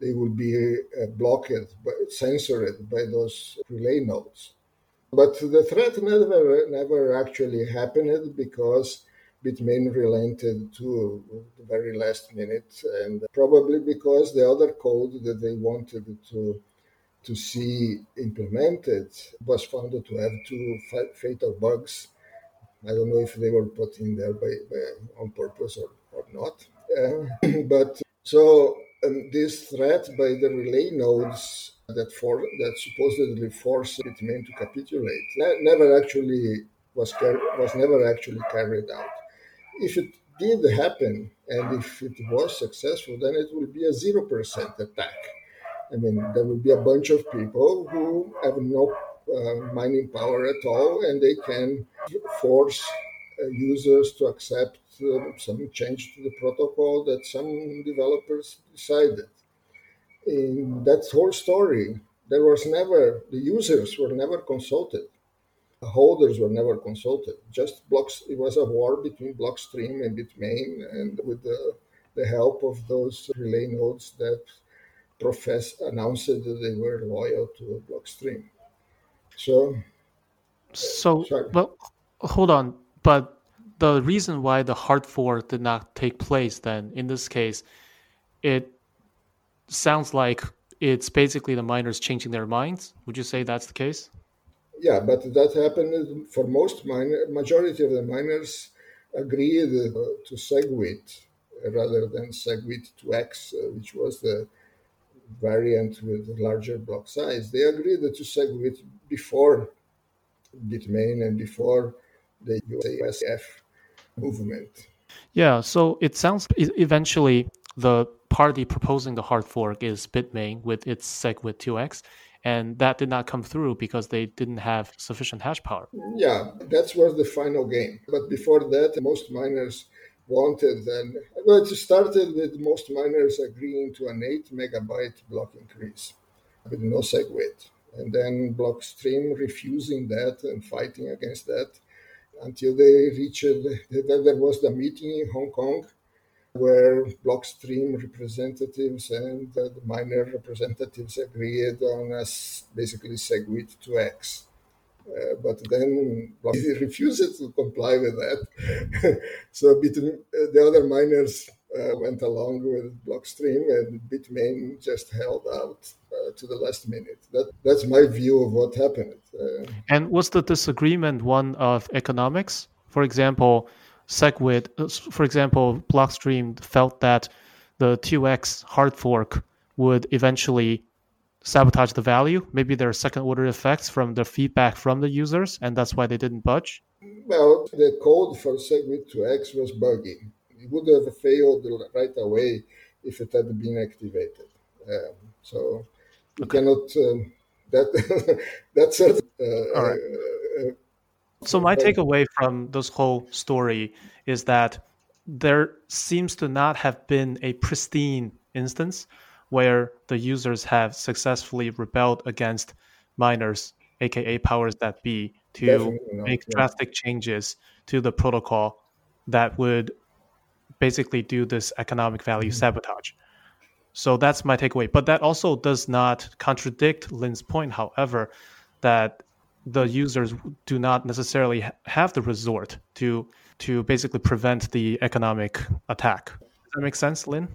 they would be uh, blocked, by, censored by those relay nodes. But the threat never, never actually happened because Bitmain relented to the very last minute, and probably because the other code that they wanted to to see implemented was found to have two fatal bugs. I don't know if they were put in there by, by on purpose or, or not. Uh, but so um, this threat by the relay nodes that for that supposedly forced Bitmain to capitulate ne- never actually was car- was never actually carried out. If it did happen and if it was successful, then it will be a zero percent attack I mean, there will be a bunch of people who have no uh, mining power at all, and they can force uh, users to accept uh, some change to the protocol that some developers decided. In that whole story, there was never, the users were never consulted. Holders were never consulted. Just blocks, it was a war between Blockstream and Bitmain, and with the, the help of those relay nodes that profess announced that they were loyal to Blockstream. So, so uh, sorry. well, hold on, but the reason why the hard fork did not take place then in this case, it sounds like it's basically the miners changing their minds. Would you say that's the case? Yeah, but that happened for most miner. Majority of the miners agreed to SegWit rather than SegWit 2x, uh, which was the variant with larger block size. They agreed to SegWit before Bitmain and before the UASF movement. Yeah, so it sounds eventually the party proposing the hard fork is Bitmain with its SegWit 2x, and that did not come through because they didn't have sufficient hash power. Yeah, that was the final game. But before that, most miners wanted then well it started with most miners agreeing to an 8 megabyte block increase with no SegWit and then blockstream refusing that and fighting against that until they reached then there was the meeting in hong kong where blockstream representatives and the miner representatives agreed on a basically SegWit 2x uh, but then he refused to comply with that. so between, uh, the other miners uh, went along with Blockstream, and Bitmain just held out uh, to the last minute. That that's my view of what happened. Uh, and was the disagreement one of economics? For example, SegWit, uh, for example, Blockstream felt that the 2x hard fork would eventually sabotage the value. Maybe there are second order effects from the feedback from the users, and that's why they didn't budge. Well, the code for SegWit 2x was buggy. It would have failed right away if it had been activated. Um, so you okay. cannot. Um, that that's it. Uh, All right. Uh, uh, so my takeaway from this whole story is that there seems to not have been a pristine instance where the users have successfully rebelled against miners, aka powers that be, to make yeah. drastic changes to the protocol that would basically do this economic value mm-hmm. sabotage. So that's my takeaway. But that also does not contradict Lyn's point, however, that the users do not necessarily have the resort to to basically prevent the economic attack. Does that make sense, Lyn?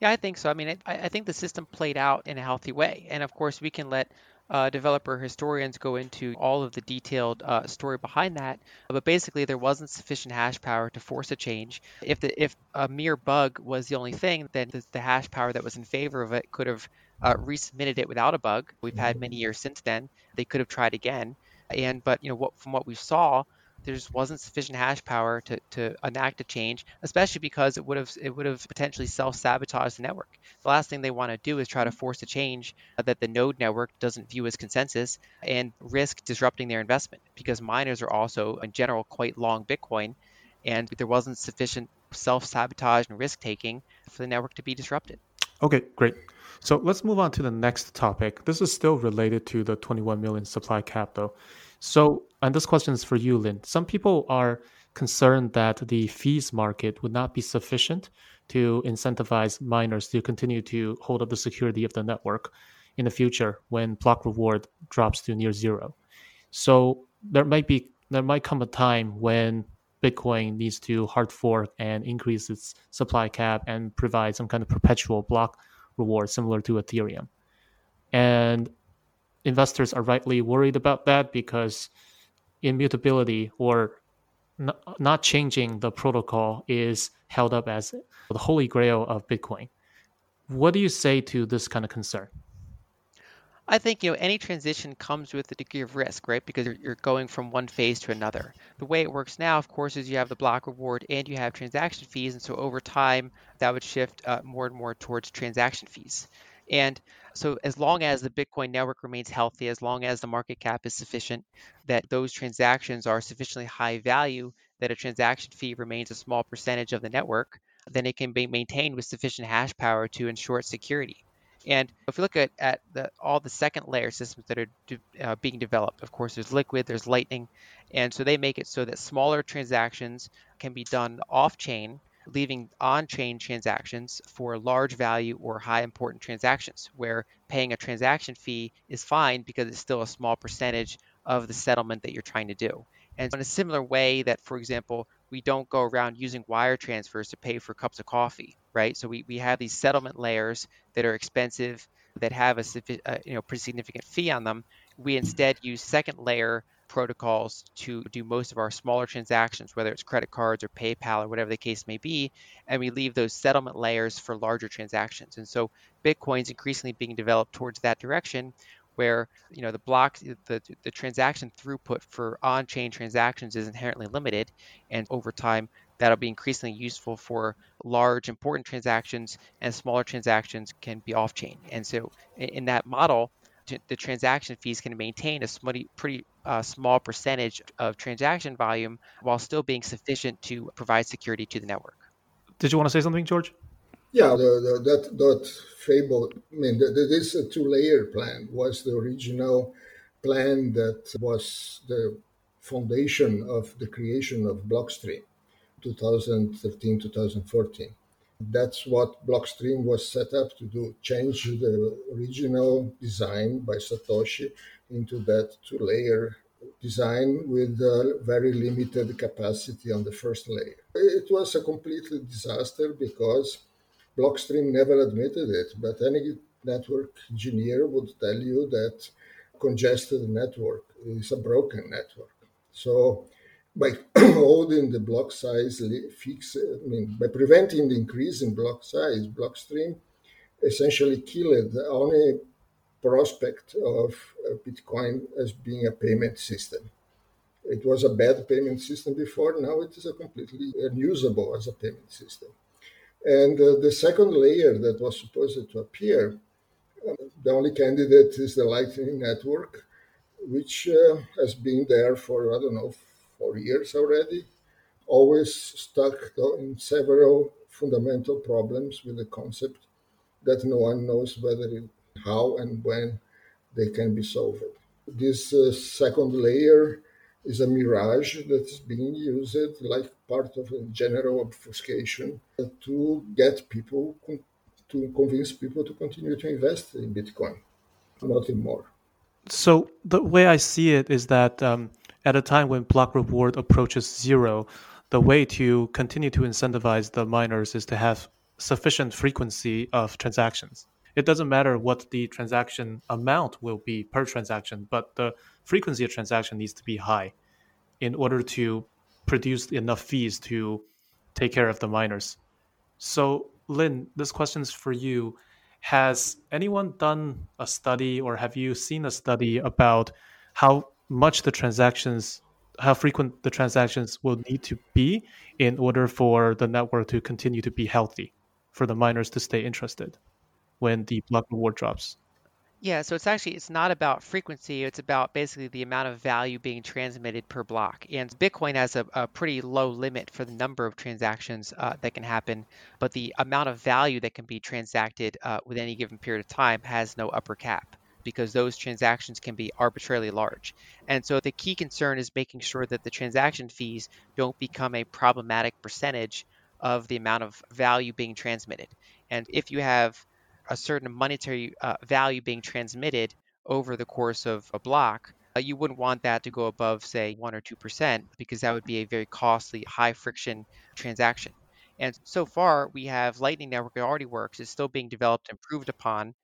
Yeah, I think so. I mean, I, I think the system played out in a healthy way, and of course, we can let uh, developer historians go into all of the detailed uh, story behind that. But basically, there wasn't sufficient hash power to force a change. If the if a mere bug was the only thing, then the, the hash power that was in favor of it could have uh, resubmitted it without a bug. We've had many years since then. They could have tried again. And but you know what from what we saw, there just wasn't sufficient hash power to, to enact a change, especially because it would have it would have potentially self-sabotaged the network. The last thing they want to do is try to force a change that the node network doesn't view as consensus and risk disrupting their investment because miners are also in general quite long Bitcoin and there wasn't sufficient self-sabotage and risk taking for the network to be disrupted. Okay, great. So let's move on to the next topic. This is still related to the 21 million supply cap though. So, and this question is for you, Lyn. Some people are concerned that the fees market would not be sufficient to incentivize miners to continue to hold up the security of the network in the future when block reward drops to near zero. So there might be there might come a time when Bitcoin needs to hard fork and increase its supply cap and provide some kind of perpetual block reward similar to Ethereum. And investors are rightly worried about that because immutability or n- not changing the protocol is held up as the holy grail of Bitcoin. What do you say to this kind of concern? I think you know any transition comes with a degree of risk, right? Because you're, going from one phase to another. The way it works now, of course, is you have the block reward and you have transaction fees, and so over time that would shift uh, more and more towards transaction fees. And so, as long as the Bitcoin network remains healthy, as long as the market cap is sufficient, that those transactions are sufficiently high value that a transaction fee remains a small percentage of the network, then it can be maintained with sufficient hash power to ensure its security. And if you look at, at the, all the second layer systems that are de, uh, being developed, of course, there's Liquid, there's Lightning, and so they make it so that smaller transactions can be done off chain leaving on-chain transactions for large value or high important transactions where paying a transaction fee is fine because it's still a small percentage of the settlement that you're trying to do. And in a similar way that, for example, we don't go around using wire transfers to pay for cups of coffee, right? So we, we have these settlement layers that are expensive, that have a, a uh, you know pretty significant fee on them. We instead use second layer protocols to do most of our smaller transactions, whether it's credit cards or PayPal or whatever the case may be, and we leave those settlement layers for larger transactions. And so Bitcoin's increasingly being developed towards that direction where you know the block the, the transaction throughput for on-chain transactions is inherently limited and over time that'll be increasingly useful for large important transactions and smaller transactions can be off-chain and so in that model the transaction fees can maintain a pretty uh, small percentage of transaction volume while still being sufficient to provide security to the network. Did you want to say something, Jorge? Yeah, the, the, that that fable. I mean, the, the, this two-layer plan was the original plan that was the foundation of the creation of Blockstream, 2013 2014. That's what Blockstream was set up to do change the original design by Satoshi into that two layer design with very limited capacity on the first layer. It was a completely disaster because Blockstream never admitted it, but any network engineer would tell you that congested network is a broken network. So by holding the block size fix, I mean, by preventing the increase in block size, Blockstream essentially killed the only prospect of Bitcoin as being a payment system. It was a bad payment system before. Now it is a completely unusable as a payment system. And uh, the second layer that was supposed to appear, uh, the only candidate is the Lightning Network, which uh, has been there for, I don't know, four years already, always stuck in several fundamental problems with the concept that no one knows whether it, how and when they can be solved. This uh, second layer is a mirage that's being used like part of a general obfuscation to get people to convince people to continue to invest in Bitcoin, nothing more. So the way I see it is that um, at a time when block reward approaches zero, the way to continue to incentivize the miners is to have sufficient frequency of transactions. It doesn't matter what the transaction amount will be per transaction, but the frequency of transaction needs to be high in order to produce enough fees to take care of the miners. So, Lyn, this question is for you. Has anyone done a study or have you seen a study about how much the transactions how frequent the transactions will need to be in order for the network to continue to be healthy for the miners to stay interested when the block reward drops yeah, so it's actually it's not about frequency, it's about basically the amount of value being transmitted per block. And Bitcoin has a, a pretty low limit for the number of transactions uh, that can happen, but the amount of value that can be transacted uh, with any given period of time has no upper cap because those transactions can be arbitrarily large. And so the key concern is making sure that the transaction fees don't become a problematic percentage of the amount of value being transmitted. And if you have a certain monetary uh, value being transmitted over the course of a block, uh, you wouldn't want that to go above, say, 1 or 2%, because that would be a very costly, high friction transaction. And so far, we have Lightning Network already works, is still being developed, and improved upon,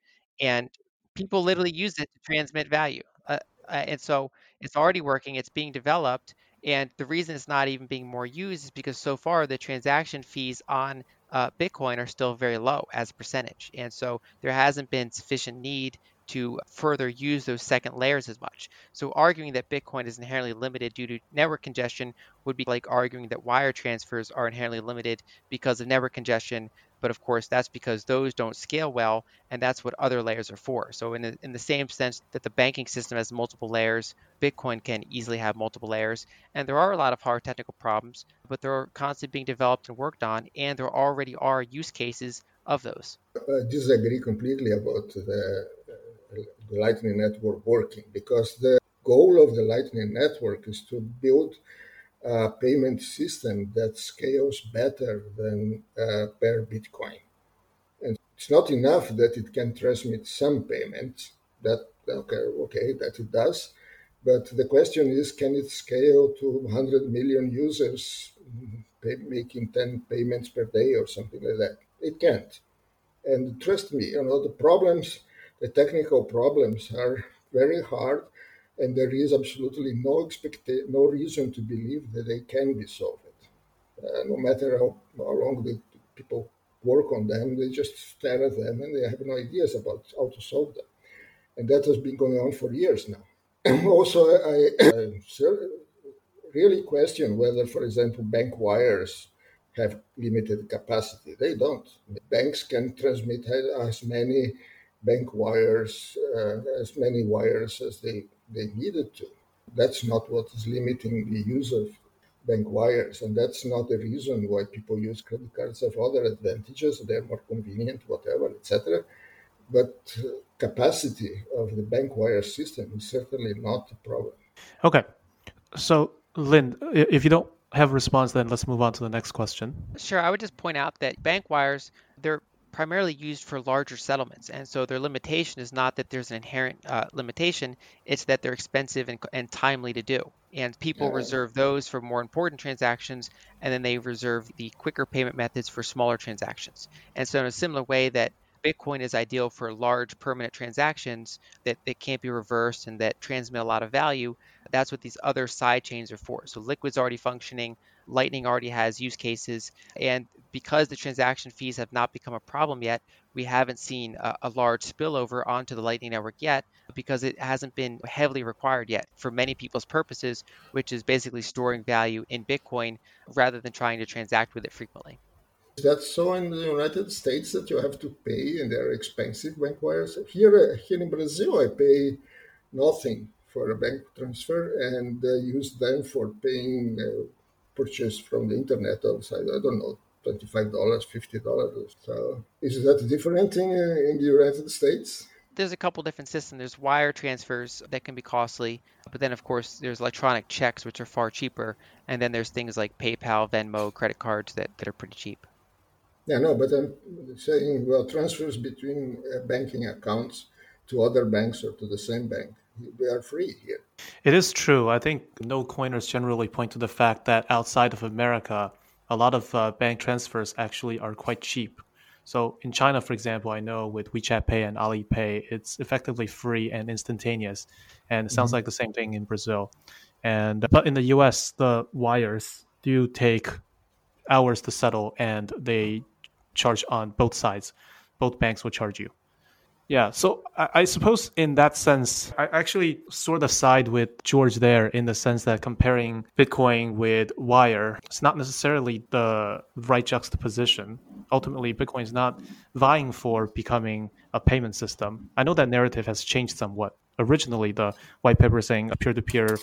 and people literally use it to transmit value. Uh, uh, and so it's already working, it's being developed. And the reason it's not even being more used is because so far the transaction fees on uh, Bitcoin are still very low as a percentage. And so there hasn't been sufficient need to further use those second layers as much. So arguing that Bitcoin is inherently limited due to network congestion would be like arguing that wire transfers are inherently limited because of network congestion but of course, that's because those don't scale well, and that's what other layers are for. So, in the, in the same sense that the banking system has multiple layers, Bitcoin can easily have multiple layers. And there are a lot of hard technical problems, but they're constantly being developed and worked on, and there already are use cases of those. I disagree completely about the, the Lightning Network working because the goal of the Lightning Network is to build a payment system that scales better than uh, per Bitcoin. And it's not enough that it can transmit some payments. That okay, okay, that it does. But the question is, can it scale to 100 million users pay, making 10 payments per day or something like that? It can't. And trust me, you know, the problems, the technical problems are very hard and there is absolutely no expecta- no reason to believe that they can be solved. Uh, no matter how, how long the people work on them, they just stare at them and they have no ideas about how to solve them. And that has been going on for years now. also, I, I really question whether, for example, bank wires have limited capacity. They don't. Banks can transmit as many bank wires, uh, as many wires as they they needed to. That's not what is limiting the use of bank wires, and that's not the reason why people use credit cards have other advantages. They're more convenient, whatever, etc. But uh, capacity of the bank wire system is certainly not a problem. Okay, so Lyn, if you don't have a response, then let's move on to the next question. Sure, I would just point out that bank wires they're primarily used for larger settlements. And so their limitation is not that there's an inherent uh, limitation, it's that they're expensive and, and timely to do. And people yeah. reserve those for more important transactions, and then they reserve the quicker payment methods for smaller transactions. And so, in a similar way, that Bitcoin is ideal for large permanent transactions that, that can't be reversed and that transmit a lot of value. That's what these other side chains are for. So Liquid's already functioning, Lightning already has use cases. And because the transaction fees have not become a problem yet, we haven't seen a, a, large spillover onto the Lightning Network yet because it hasn't been heavily required yet for many people's purposes, which is basically storing value in Bitcoin rather than trying to transact with it frequently. Is that so in the United States that you have to pay and they're expensive bank wires? Here, here in Brazil, I pay nothing for a bank transfer and uh, use them for paying uh, purchase from the internet outside. I don't know, $25, $50. So is that a different in, uh, in the United States? There's a couple different systems. There's wire transfers that can be costly, but then of course there's electronic checks which are far cheaper, and then there's things like PayPal, Venmo, credit cards that, that are pretty cheap. Yeah, no, but I'm saying well transfers between uh, banking accounts to other banks or to the same bank they are free here. It is true. I think no coiners generally point to the fact that outside of America, a lot of uh, bank transfers actually are quite cheap. So in China, for example, I know with WeChat Pay and Alipay, it's effectively free and instantaneous, and it sounds mm-hmm. like the same thing in Brazil. And but in the U.S., the wires do take hours to settle, and they charge on both sides. Both banks will charge you. Yeah, so I, I, suppose in that sense, I actually sort of side with Jorge there in the sense that comparing Bitcoin with Wire is not necessarily the right juxtaposition. Ultimately, Bitcoin is not vying for becoming a payment system. I know that narrative has changed somewhat. Originally, the white paper saying a peer-to-peer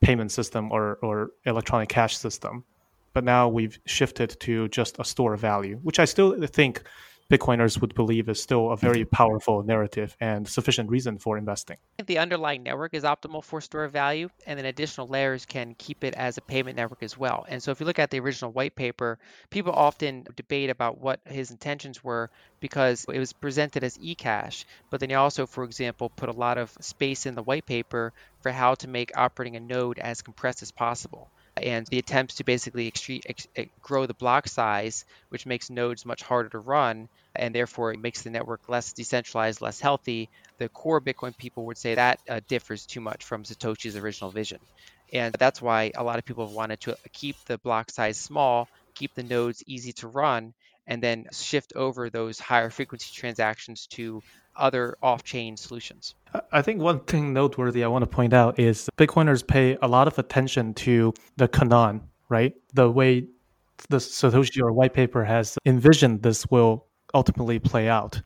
payment system or, or electronic cash system, but now we've shifted to just a store of value, which I still think Bitcoiners would believe is still a very mm-hmm. powerful narrative and sufficient reason for investing. The underlying network is optimal for store of value, and then additional layers can keep it as a payment network as well. And so, if you look at the original white paper, people often debate about what his intentions were because it was presented as eCash, but then he also, for example, put a lot of space in the white paper for how to make operating a node as compressed as possible and the attempts to basically ex- grow the block size, which makes nodes much harder to run, and therefore it makes the network less decentralized, less healthy. The core Bitcoin people would say that uh, differs too much from Satoshi's original vision. And that's why a lot of people have wanted to keep the block size small, keep the nodes easy to run, and then shift over those higher frequency transactions to other off-chain solutions. I think one thing noteworthy I want to point out is Bitcoiners pay a lot of attention to the canon, right? The way the Satoshi or white paper has envisioned this will ultimately play out.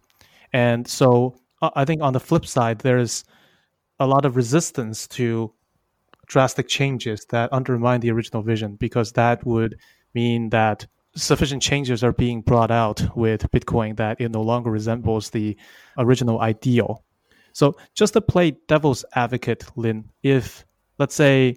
And so uh, I think on the flip side, there's a lot of resistance to drastic changes that undermine the original vision because that would mean that sufficient changes are being brought out with Bitcoin that it no longer resembles the original ideal. So, just to play devil's advocate, Lyn, if let's say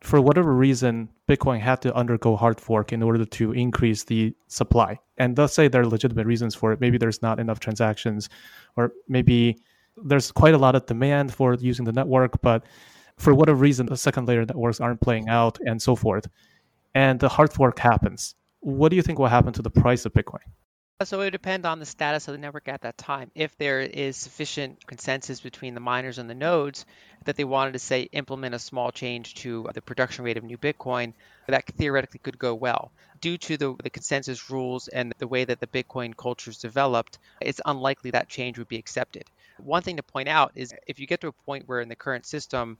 for whatever reason Bitcoin had to undergo hard fork in order to increase the supply, and let's say there are legitimate reasons for it, maybe there's not enough transactions, or maybe there's quite a lot of demand for using the network, but for whatever reason the second layer networks aren't playing out, and so forth, and the hard fork happens what do you think will happen to the price of Bitcoin? Uh, so it would depend on the status of the network at that time. If there is sufficient consensus between the miners and the nodes that they wanted to say implement a small change to the production rate of new Bitcoin, that theoretically could go well. Due to the, the consensus rules and the way that the Bitcoin culture is developed, it's unlikely that change would be accepted. One thing to point out is if you get to a point where in the current system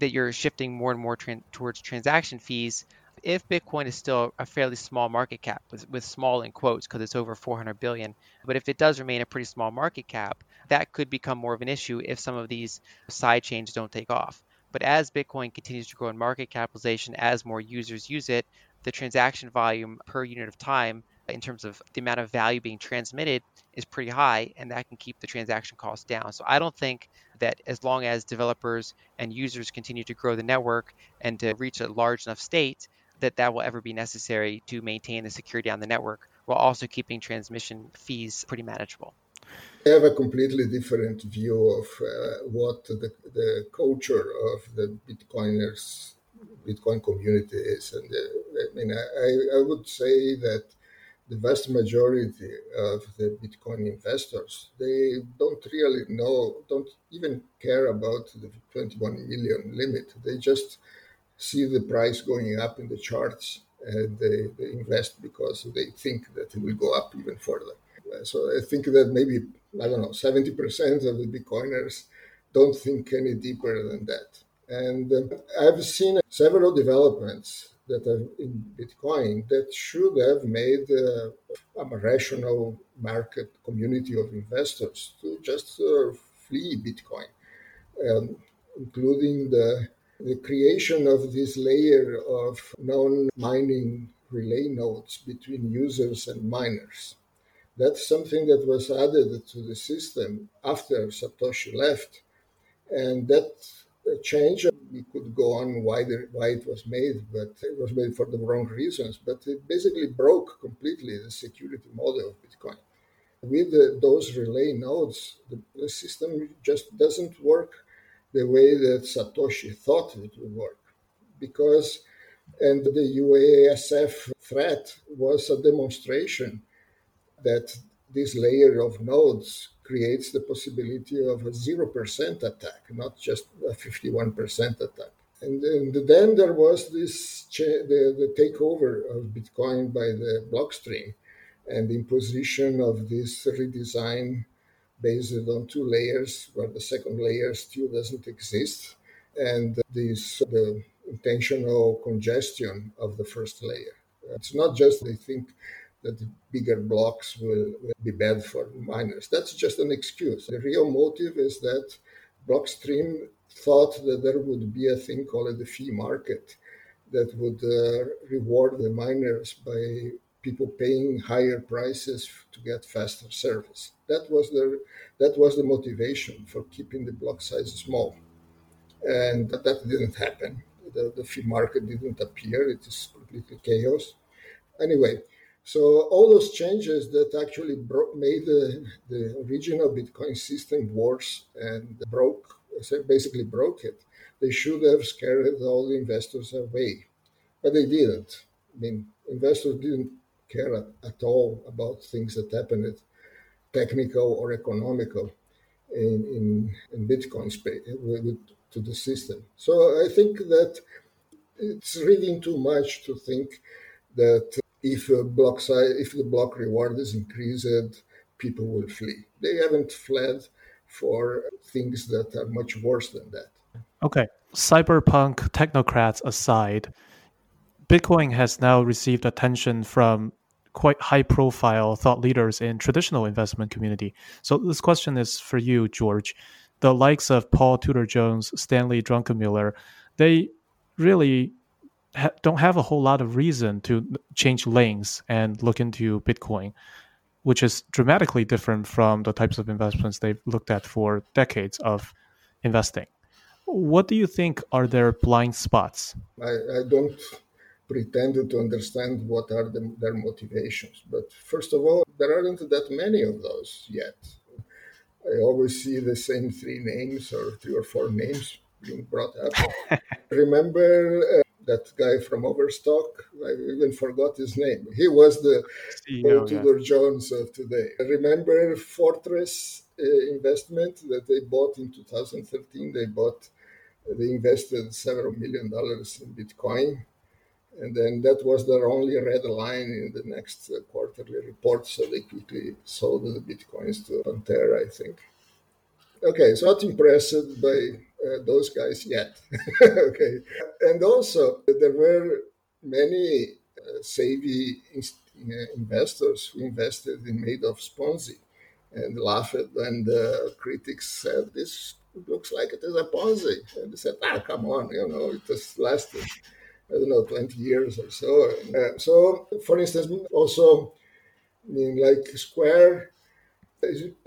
that you're shifting more and more towards transaction fees, if Bitcoin is still a fairly small market cap, with, with small in quotes because it's over 400 billion, but if it does remain a pretty small market cap, that could become more of an issue if some of these side chains don't take off. But as Bitcoin continues to grow in market capitalization, as more users use it, the transaction volume per unit of time in terms of the amount of value being transmitted is pretty high and that can keep the transaction costs down. So I don't think that as long as developers and users continue to grow the network and to reach a large enough state that that will ever be necessary to maintain the security on the network while also keeping transmission fees pretty manageable. I have a completely different view of uh, what the, the culture of the Bitcoiners, Bitcoin community is. And uh, I mean, I, I would say that the vast majority of the Bitcoin investors, they don't really know, don't even care about the 21 million limit. They just see the price going up in the charts and they, they invest because they think that it will go up even further. So I think that maybe, I don't know, 70% of the Bitcoiners don't think any deeper than that. And uh, I've seen several developments that are in Bitcoin that should have made uh, a rational market community of investors to just uh, flee Bitcoin, um, including the, the creation of this layer of non mining relay nodes between users and miners. That's something that was added to the system after Satoshi left. And that uh, change. We could go on why, the, why it was made, but it was made for the wrong reasons. But it basically broke completely the security model of Bitcoin. With the, those relay nodes, the, the system just doesn't work the way that Satoshi thought it would work. Because, and the UASF threat was a demonstration that this layer of nodes creates the possibility of a 0% attack, not just a 51% attack. And, and then there was this the, the takeover of Bitcoin by the Blockstream and the imposition of this redesign based on two layers, where the second layer still doesn't exist, and this the intentional congestion of the first layer. It's not just they think that the bigger blocks will, will, be bad for miners. That's just an excuse. The real motive is that Blockstream thought that there would be a thing called the fee market that would uh, reward the miners by people paying higher prices to get faster service. That was the that was the motivation for keeping the block size small, and that, that didn't happen. The, the fee market didn't appear. It is completely chaos. Anyway, so all those changes that actually bro- made the, the original Bitcoin system worse and broke, basically broke it, they should have scared all the investors away. But they didn't. I mean, investors didn't care at, at all about things that happened, technical or economical, in, in, in Bitcoin space with, to the system. So I think that it's reading too much to think that if block size, if the block reward is increased, people will flee. They haven't fled for things that are much worse than that. Okay, cyberpunk technocrats aside, Bitcoin has now received attention from quite high profile thought leaders in traditional investment community. So this question is for you, Jorge. The likes of Paul Tudor Jones, Stanley Druckenmiller, they really ha- don't have a whole lot of reason to change lanes and look into Bitcoin, which is dramatically different from the types of investments they've looked at for decades of investing. What do you think are their blind spots? I, I don't pretend to understand what are the, their motivations. But first of all, there aren't that many of those yet. I always see the same three names or three or four names being brought up. Remember uh, that guy from Overstock. I even forgot his name. He was the CEO, Tudor yeah. Jones of today. Remember Fortress uh, investment that they bought in 2013. They bought, they invested several million dollars in Bitcoin. And then that was their only red line in the next uh, quarterly report. So they quickly sold the Bitcoins to Pantera, I think. Okay, so not impressed by uh, those guys yet. okay, and also there were many uh, savvy uh, investors who invested in Madoff's Ponzi and laughed when the critics said this looks like it is a Ponzi, and they said, "Ah, come on, you know, it has lasted." I don't know, 20 years or so. Uh, so, for instance, also, I mean, like Square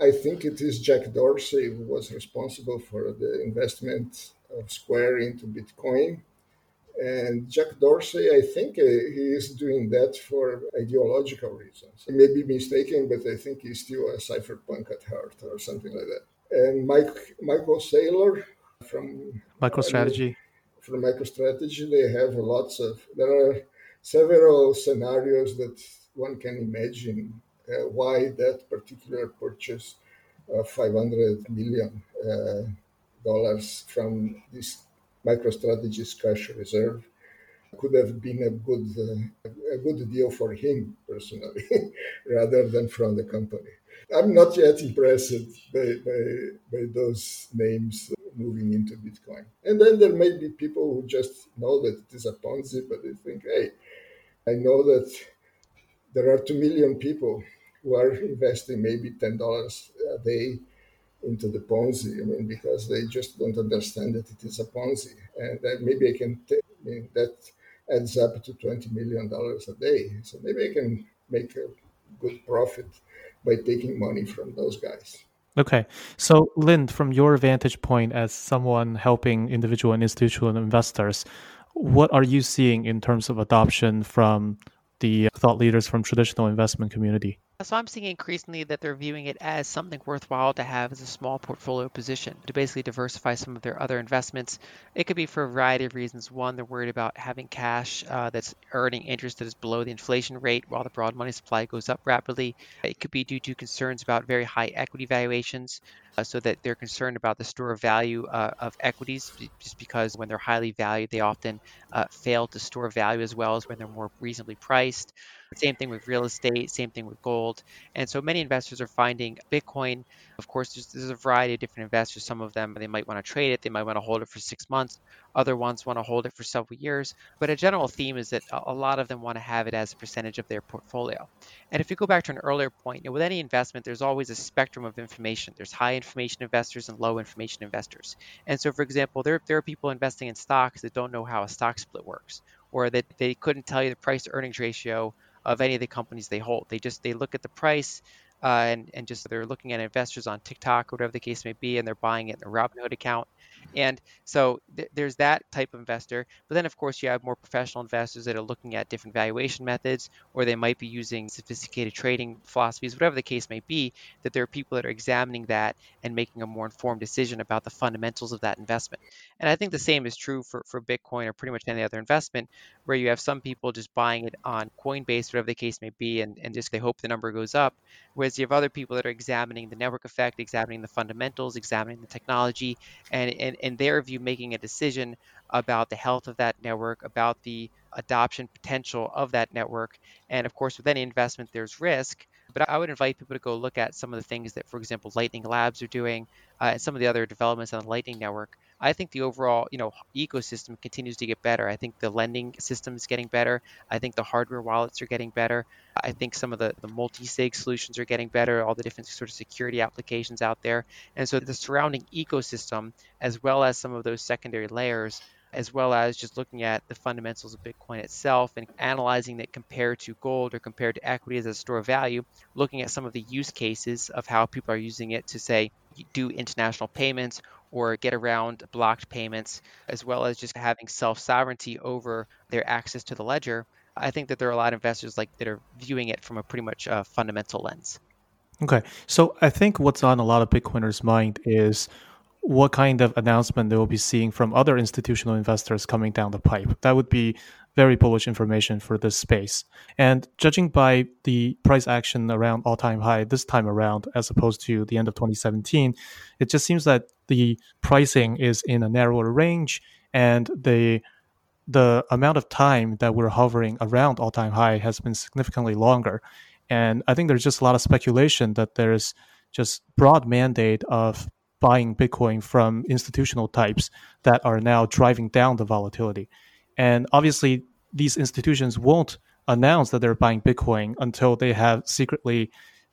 I think it is Jack Dorsey who was responsible for the investment of Square into Bitcoin. And Jack Dorsey, I think uh, he is doing that for ideological reasons. He may be mistaken, but I think he's still a cypherpunk at heart or something like that. And Mike, Michael Saylor from MicroStrategy. From MicroStrategy, they have lots of, there are several scenarios that one can imagine uh, why that particular purchase of 500 million uh, dollars from this MicroStrategy's cash reserve could have been a good uh, a good deal for him personally, rather than from the company. I'm not yet impressed by, by, by those names moving into Bitcoin. And then there may be people who just know that it is a Ponzi, but they think, hey, I know that there are 2 million people who are investing maybe $10 a day into the Ponzi. I mean, because they just don't understand that it is a Ponzi. And that maybe I can, mean, that adds up to $20 million a day. So maybe I can make a good profit by taking money from those guys. Okay. So, Lyn, from your vantage point as someone helping individual and institutional investors, what are you seeing in terms of adoption from the thought leaders from traditional investment community? So I'm seeing increasingly that they're viewing it as something worthwhile to have as a small portfolio position to basically diversify some of their other investments. It could be for a variety of reasons. One, they're worried about having cash uh, that's earning interest that is below the inflation rate while the broad money supply goes up rapidly. It could be due to concerns about very high equity valuations, uh, so that they're concerned about the store of value uh, of equities, just because when they're highly valued, they often uh, fail to store value as well as when they're more reasonably priced. Same thing with real estate, same thing with gold. And so many investors are finding Bitcoin. Of course, there's, there's a variety of different investors. Some of them, they might want to trade it, they might want to hold it for six months. Other ones want to hold it for several years. But a general theme is that a lot of them want to have it as a percentage of their portfolio. And if you go back to an earlier point, you know, with any investment, there's always a spectrum of information. There's high information investors and low information investors. And so, for example, there, there are people investing in stocks that don't know how a stock split works, or that they couldn't tell you the price to earnings ratio of any of the companies they hold. They just they look at the price uh, and and just they're looking at investors on TikTok or whatever the case may be, and they're buying it in a Robinhood account. And so th- there's that type of investor. But then, of course, you have more professional investors that are looking at different valuation methods, or they might be using sophisticated trading philosophies, whatever the case may be, that there are people that are examining that and making a more informed decision about the fundamentals of that investment. And I think the same is true for, for Bitcoin or pretty much any other investment, where you have some people just buying it on Coinbase, whatever the case may be, and, and just they hope the number goes up. Whereas you have other people that are examining the network effect, examining the fundamentals, examining the technology, and, and in their view, making a decision about the health of that network, about the adoption potential of that network. And of course, with any investment, there's risk. But I would invite people to go look at some of the things that, for example, Lightning Labs are doing uh, and some of the other developments on the Lightning Network. I think the overall, you know, ecosystem continues to get better. I think the lending system is getting better. I think the hardware wallets are getting better. I think some of the, the multi-sig solutions are getting better, all the different sort of security applications out there. And so the surrounding ecosystem, as well as some of those secondary layers, as well as just looking at the fundamentals of Bitcoin itself and analyzing it compared to gold or compared to equity as a store of value, looking at some of the use cases of how people are using it to say do international payments or get around blocked payments, as well as just having self sovereignty over their access to the ledger. I think that there are a lot of investors like that are viewing it from a pretty much uh, fundamental lens. Okay, so I think what's on a lot of Bitcoiners' mind is what kind of announcement they will be seeing from other institutional investors coming down the pipe. That would be very bullish information for this space. And judging by the price action around all time high this time around, as opposed to the end of 2017, it just seems that the pricing is in a narrower range and the the amount of time that we're hovering around all time high has been significantly longer. And I think there's just a lot of speculation that there's just broad mandate of buying Bitcoin from institutional types that are now driving down the volatility. And obviously, these institutions won't announce that they're buying Bitcoin until they have secretly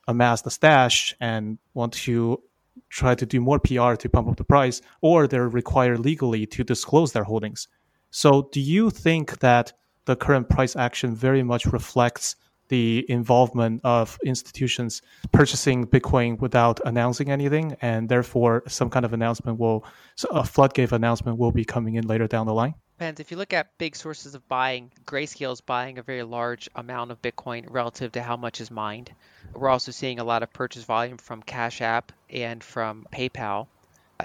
amassed a stash and want to try to do more PR to pump up the price, or they're required legally to disclose their holdings. So, do you think that the current price action very much reflects the involvement of institutions purchasing Bitcoin without announcing anything, and therefore some kind of announcement will, a floodgate announcement will be coming in later down the line? Depends. If you look at big sources of buying, Grayscale is buying a very large amount of Bitcoin relative to how much is mined. We're also seeing a lot of purchase volume from Cash App and from PayPal.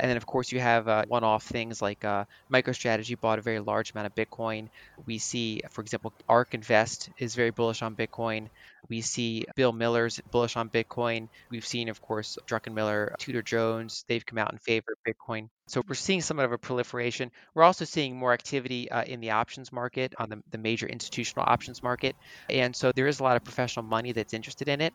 And then, of course, you have uh, one off things like uh, MicroStrategy bought a very large amount of Bitcoin. We see, for example, ARK Invest is very bullish on Bitcoin. We see Bill Miller's bullish on Bitcoin. We've seen, of course, Druckenmiller, Tudor Jones, they've come out in favor of Bitcoin. So we're seeing somewhat of a proliferation. We're also seeing more activity uh, in the options market, on the, the major institutional options market. And so there is a lot of professional money that's interested in it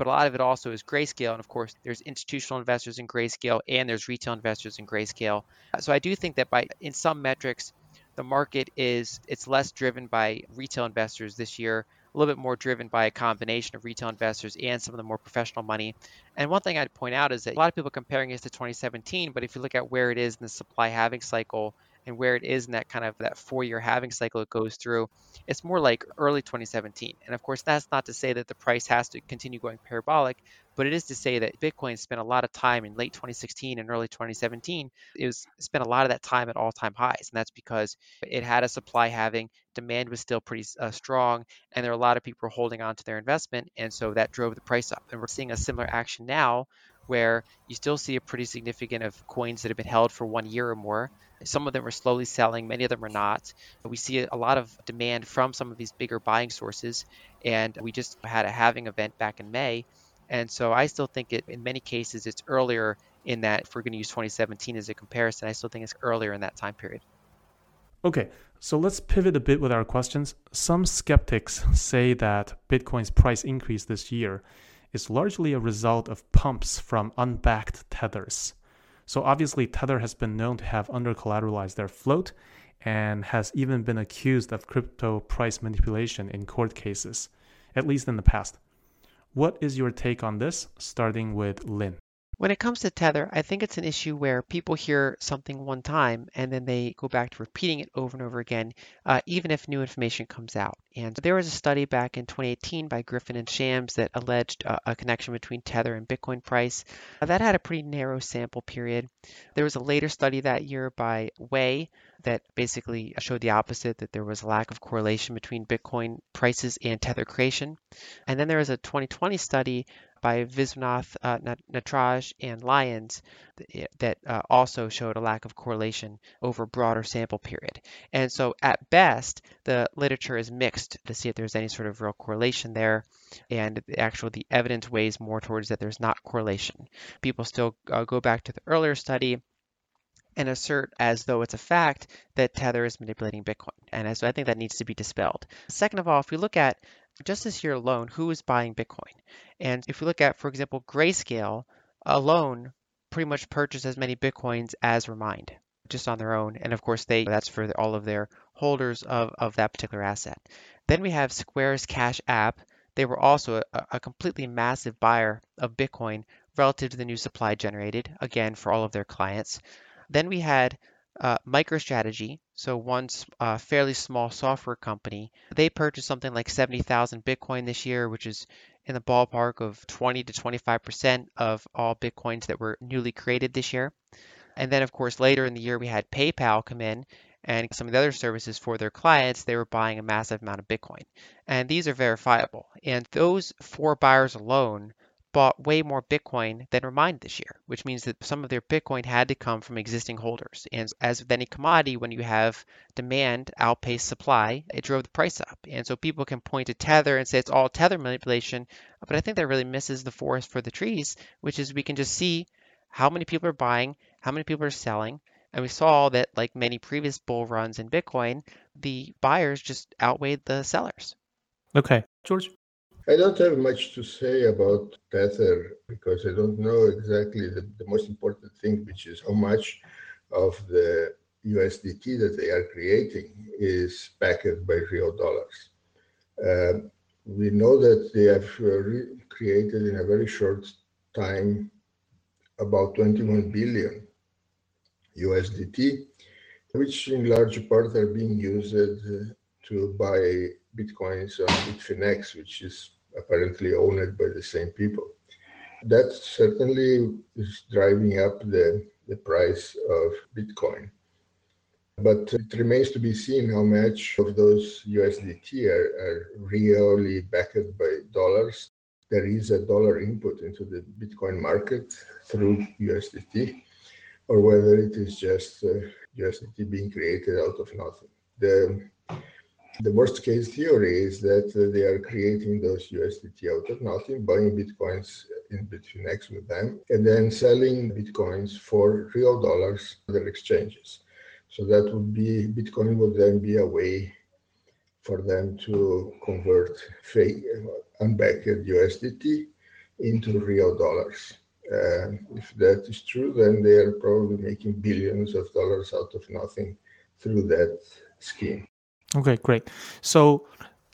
but a lot of it also is Grayscale. And of course, there's institutional investors in Grayscale and there's retail investors in Grayscale. Uh, so I do think that by in some metrics, the market is it's less driven by retail investors this year, a little bit more driven by a combination of retail investors and some of the more professional money. And one thing I'd point out is that a lot of people comparing it to 2017, but if you look at where it is in the supply halving cycle and where it is in that kind of that four year halving cycle it goes through, it's more like early 2017. And of course, that's not to say that the price has to continue going parabolic, but it is to say that Bitcoin spent a lot of time in late 2016 and early 2017. It was spent a lot of that time at all time highs. And that's because it had a supply halving, demand was still pretty uh, strong, and there are a lot of people holding on to their investment. And so that drove the price up. And we're seeing a similar action now where you still see a pretty significant of coins that have been held for one year or more. Some of them are slowly selling, many of them are not. We see a lot of demand from some of these bigger buying sources, and we just had a halving event back in May. And so I still think it, in many cases, it's earlier in that, if we're going to use 2017 as a comparison, I still think it's earlier in that time period. Okay, so let's pivot a bit with our questions. Some skeptics say that Bitcoin's price increase this year is largely a result of pumps from unbacked tethers. So obviously, Tether has been known to have under collateralized their float and has even been accused of crypto price manipulation in court cases, at least in the past. What is your take on this, starting with Lyn? When it comes to Tether, I think it's an issue where people hear something one time and then they go back to repeating it over and over again, uh, even if new information comes out. And there was a study back in 2018 by Griffin and Shams that alleged uh, a connection between Tether and Bitcoin price. Uh, that had a pretty narrow sample period. There was a later study that year by Wei that basically showed the opposite, that there was a lack of correlation between Bitcoin prices and Tether creation. And then there was a 2020 study by Viswanath uh, Natarajan and Lyons that uh, also showed a lack of correlation over a broader sample period. And so at best, the literature is mixed to see if there's any sort of real correlation there. And the actual the evidence weighs more towards that there's not correlation. People still uh, go back to the earlier study and assert as though it's a fact that Tether is manipulating Bitcoin. And so I think that needs to be dispelled. Second of all, if we look at just this year alone, who is buying Bitcoin? And if we look at, for example, Grayscale alone pretty much purchased as many Bitcoins as Remind just on their own. And of course, they that's for all of their holders of, of that particular asset. Then we have Square's Cash App. They were also a, a completely massive buyer of Bitcoin relative to the new supply generated, again, for all of their clients. Then we had uh, MicroStrategy, so one uh, fairly small software company, they purchased something like 70,000 Bitcoin this year, which is in the ballpark of 20 to 25% of all Bitcoins that were newly created this year. And then, of course, later in the year, we had PayPal come in and some of the other services for their clients, they were buying a massive amount of Bitcoin. And these are verifiable. And those four buyers alone bought way more Bitcoin than Remind this year, which means that some of their Bitcoin had to come from existing holders. And as with any commodity, when you have demand outpace supply, it drove the price up. And so people can point to Tether and say it's all Tether manipulation, but I think that really misses the forest for the trees, which is we can just see how many people are buying, how many people are selling. And we saw that, like many previous bull runs in Bitcoin, the buyers just outweighed the sellers. Okay. Jorge? I don't have much to say about Tether because I don't know exactly the, the most important thing, which is how much of the USDT that they are creating is backed by real dollars. Uh, we know that they have uh, re- created in a very short time about 21 billion USDT, which in large part are being used uh, to buy bitcoins on Bitfinex, which is apparently owned by the same people. That certainly is driving up the, the price of Bitcoin. But it remains to be seen how much of those USDT are, are really backed by dollars. There is a dollar input into the Bitcoin market through USDT. or whether it is just uh, USDT being created out of nothing. The the worst case theory is that uh, they are creating those USDT out of nothing, buying bitcoins in Bitfinex with them, and then selling bitcoins for real dollars at their exchanges. So that would be Bitcoin would then be a way for them to convert fake unbacked USDT into real dollars. If that is true, then they are probably making billions of dollars out of nothing through that scheme. Okay, great. So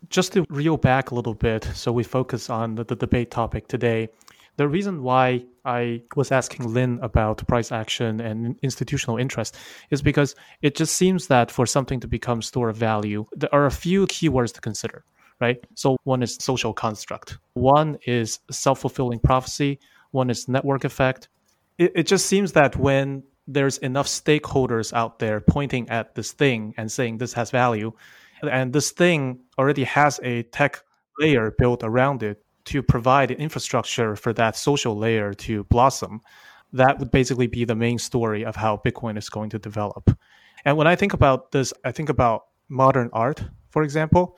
just to reel back a little bit, so we focus on the, the debate topic today. The reason why I was asking Lyn about price action and institutional interest is because it just seems that for something to become store of value, there are a few keywords to consider, right? So one is social construct, one is self fulfilling prophecy, one is network effect. It, it just seems that when there's enough stakeholders out there pointing at this thing and saying this has value, and this thing already has a tech layer built around it to provide infrastructure for that social layer to blossom. That would basically be the main story of how Bitcoin is going to develop. And when I think about this, I think about modern art, for example.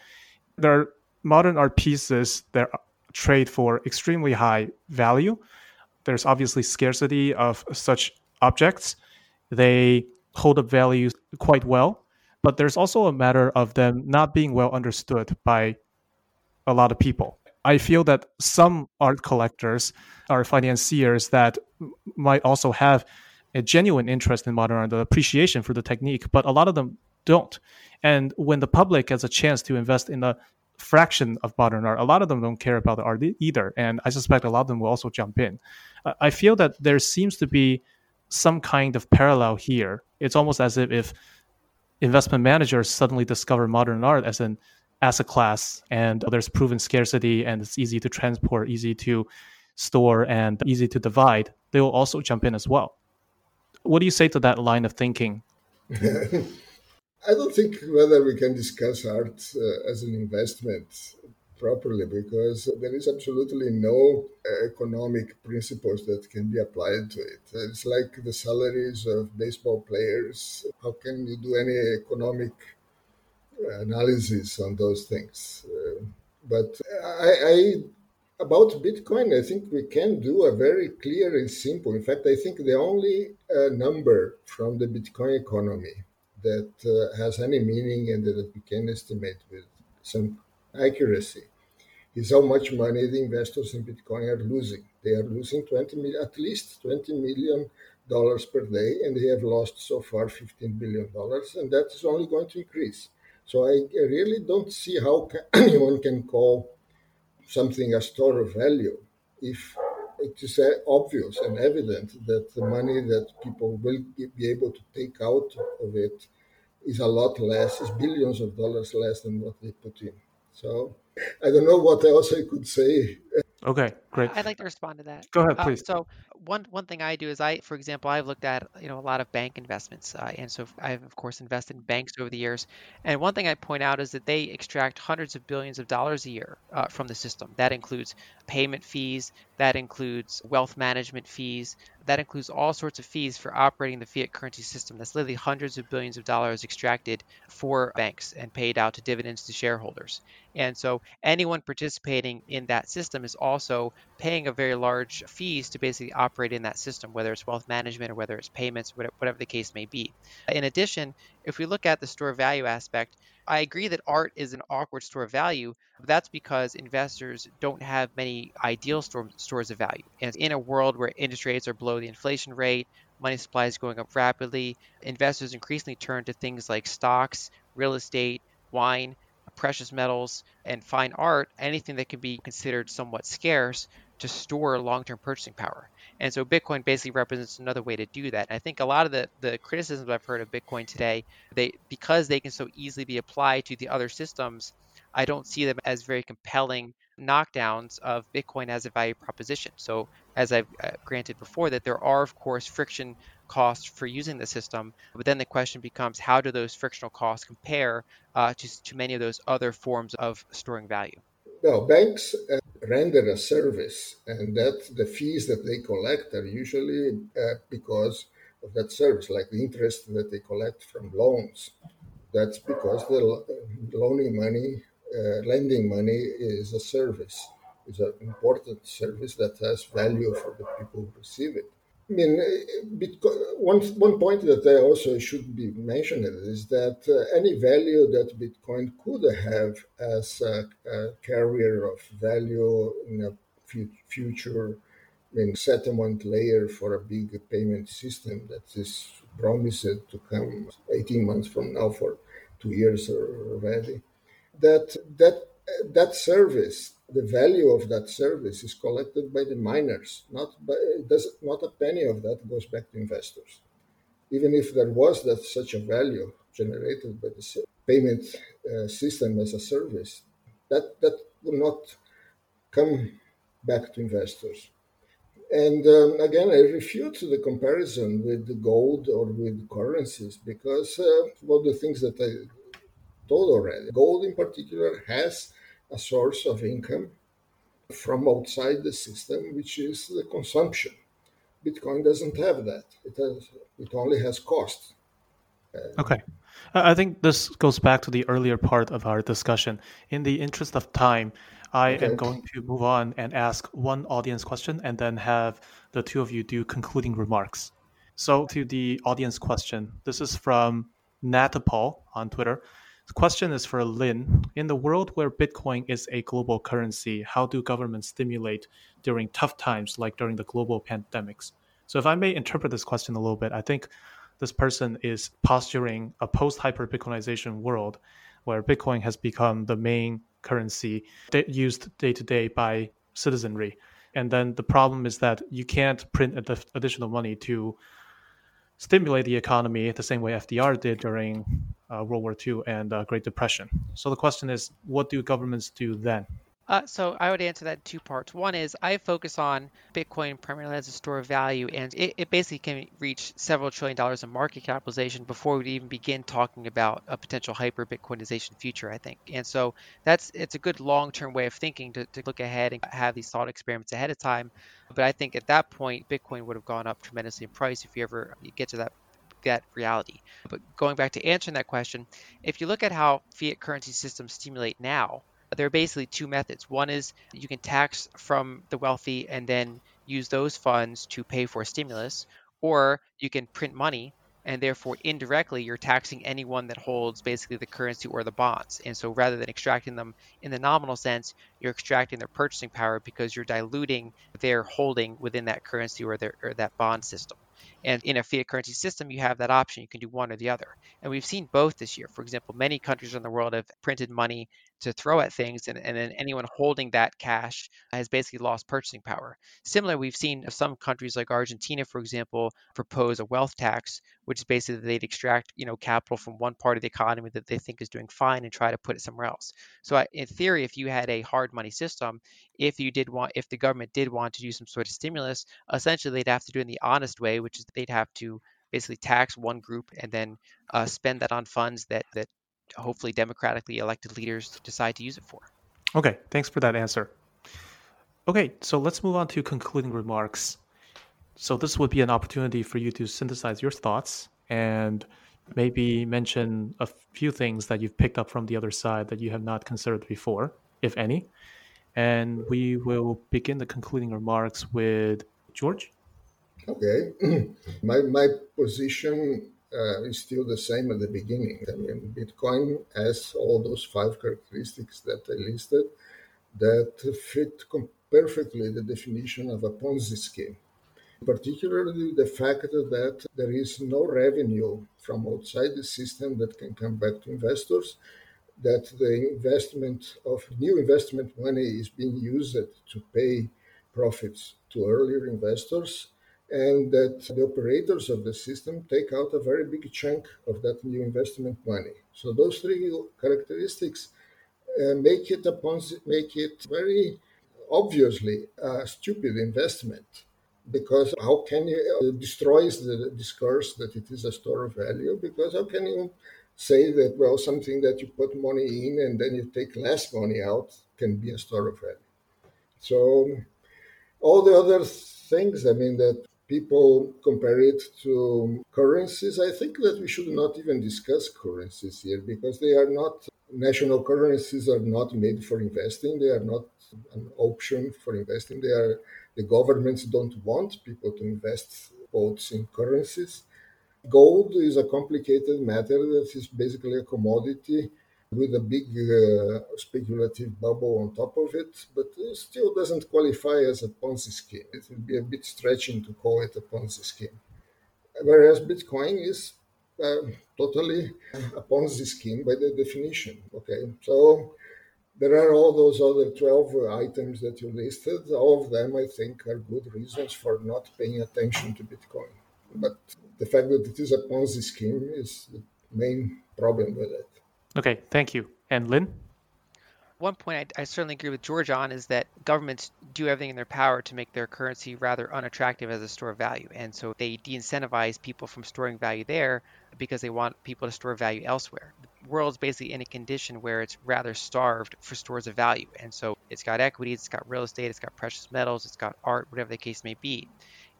There are modern art pieces that trade for extremely high value. There's obviously scarcity of such objects. They hold up values quite well, but there's also a matter of them not being well understood by a lot of people. I feel that some art collectors are financiers that might also have a genuine interest in modern art, the appreciation for the technique, but a lot of them don't. And when the public has a chance to invest in a fraction of modern art, a lot of them don't care about the art either. And I suspect a lot of them will also jump in. I feel that there seems to be some kind of parallel here. It's almost as if, if investment managers suddenly discover modern art as an asset class and there's proven scarcity and it's easy to transport, easy to store, and easy to divide, they will also jump in as well. What do you say to that line of thinking? I don't think whether we can discuss art uh, as an investment properly because there is absolutely no uh, economic principles that can be applied to it. It's like the salaries of baseball players. How can you do any economic analysis on those things? Uh, but I, I about Bitcoin, I think we can do a very clear and simple. In fact, I think the only uh, number from the Bitcoin economy that uh, has any meaning and that we can estimate with some accuracy is how much money the investors in Bitcoin are losing. They are losing 20 million, at least 20 million dollars per day, and they have lost so far 15 billion dollars, and that is only going to increase. So I really don't see how anyone can call something a store of value if it is uh, obvious and evident that the money that people will be able to take out of it is a lot less, is billions of dollars less than what they put in. So I don't know what else I could say. Okay, great. I'd like to respond to that. Go ahead, uh, please. Uh, so one one thing I do is I, for example, I've looked at you know a lot of bank investments, uh, and so I've of course invested in banks over the years. And one thing I point out is that they extract hundreds of billions of dollars a year uh, from the system. That includes payment fees, that includes wealth management fees, that includes all sorts of fees for operating the fiat currency system. That's literally hundreds of billions of dollars extracted for banks and paid out to dividends to shareholders. And so anyone participating in that system is also paying a very large fees to basically operate in that system, whether it's wealth management or whether it's payments, whatever the case may be. In addition, if we look at the store value aspect, I agree that art is an awkward store of value, but that's because investors don't have many ideal store, stores of value. And in a world where interest rates are below the inflation rate, money supply is going up rapidly, investors increasingly turn to things like stocks, real estate, wine, precious metals, and fine art, anything that can be considered somewhat scarce to store long-term purchasing power. And so Bitcoin basically represents another way to do that. And I think a lot of the, the criticisms I've heard of Bitcoin today, they because they can so easily be applied to the other systems, I don't see them as very compelling knockdowns of Bitcoin as a value proposition. So as I've uh, granted before, that there are of course friction costs for using the system, but then the question becomes how do those frictional costs compare uh, to, to many of those other forms of storing value? Well, banks uh, render a service, and that the fees that they collect are usually uh, because of that service, like the interest that they collect from loans. That's because the loaning money, lending money is a service. It's an important service that has value for the people who receive it. I mean, Bitcoin, one, one point that I also should be mentioned is that uh, any value that Bitcoin could have as a, a carrier of value in a future in settlement layer for a big payment system that is promised to come 18 months from now for two years already, that that that service the value of that service is collected by the miners. Not by, does not a penny of that goes back to investors. Even if there was that such a value generated by the payment uh, system as a service, that that will not come back to investors. And um, again, I refute the comparison with the gold or with currencies because uh, of the things that I told already. Gold, in particular, has a source of income from outside the system, which is the consumption. Bitcoin doesn't have that. It has. It only has cost. Uh, okay. I think this goes back to the earlier part of our discussion. In the interest of time, I okay. am going to move on and ask one audience question and then have the two of you do concluding remarks. So, to the audience question, this is from Natapal on Twitter. The question is for Lyn. In the world where Bitcoin is a global currency, how do governments stimulate during tough times like during the global pandemics? So, if I may interpret this question a little bit, I think this person is posturing a post hyper Bitcoinization world where Bitcoin has become the main currency used day to day by citizenry. And then the problem is that you can't print additional money to stimulate the economy the same way FDR did during uh, World War II and uh, Great Depression. So the question is, what do governments do then? Uh, so I would answer that in two parts. One is I focus on Bitcoin primarily as a store of value, and it, it basically can reach several trillion dollars in market capitalization before we even begin talking about a potential hyper Bitcoinization future. I think, and so that's it's a good long-term way of thinking to, to look ahead and have these thought experiments ahead of time. But I think at that point, Bitcoin would have gone up tremendously in price if you ever get to that that reality. But going back to answering that question, if you look at how fiat currency systems stimulate now, there are basically two methods. One is you can tax from the wealthy and then use those funds to pay for stimulus, or you can print money and therefore indirectly you're taxing anyone that holds basically the currency or the bonds. And so rather than extracting them in the nominal sense, you're extracting their purchasing power because you're diluting their holding within that currency or, their, or that bond system. And in a fiat currency system, you have that option. You can do one or the other. And we've seen both this year. For example, many countries in the world have printed money to throw at things, and, and then anyone holding that cash has basically lost purchasing power. Similar, we've seen some countries like Argentina, for example, propose a wealth tax, which is basically they'd extract you know capital from one part of the economy that they think is doing fine and try to put it somewhere else. So in theory, if you had a hard money system, if you did want, if the government did want to do some sort of stimulus, essentially they'd have to do it in the honest way, which is they'd have to basically tax one group and then uh, spend that on funds that that hopefully democratically elected leaders decide to use it for. Okay, thanks for that answer. Okay, so let's move on to concluding remarks. So this would be an opportunity for you to synthesize your thoughts and maybe mention a few things that you've picked up from the other side that you have not considered before, if any. And we will begin the concluding remarks with Jorge. Okay, my my position uh, is still the same at the beginning. I mean, Bitcoin has all those five characteristics that I listed that fit perfectly the definition of a Ponzi scheme. Particularly the fact that there is no revenue from outside the system that can come back to investors, that the investment of new investment money is being used to pay profits to earlier investors and that the operators of the system take out a very big chunk of that new investment money. So those three characteristics uh, make it a make it very obviously a stupid investment because how can you uh, destroys the discourse that it is a store of value because how can you say that well something that you put money in and then you take less money out can be a store of value so all the other things i mean that people compare it to currencies. I think that we should not even discuss currencies here because they are not national currencies are not made for investing. They are not an option for investing. They are the governments don't want people to invest both in currencies. Gold is a complicated matter that is basically a commodity with a big uh, speculative bubble on top of it, but it still doesn't qualify as a Ponzi scheme. It would be a bit stretching to call it a Ponzi scheme. Whereas Bitcoin is uh, totally a Ponzi scheme by the definition. Okay, so there are all those other 12 items that you listed. All of them, I think, are good reasons for not paying attention to Bitcoin. But the fact that it is a Ponzi scheme is the main problem with it. Okay, thank you. And Lyn? One point I, I, certainly agree with Jorge on is that governments do everything in their power to make their currency rather unattractive as a store of value. And so they de incentivize people from storing value there because they want people to store value elsewhere. The world's basically in a condition where it's rather starved for stores of value. And so it's got equities, it's got real estate, it's got precious metals, it's got art, whatever the case may be.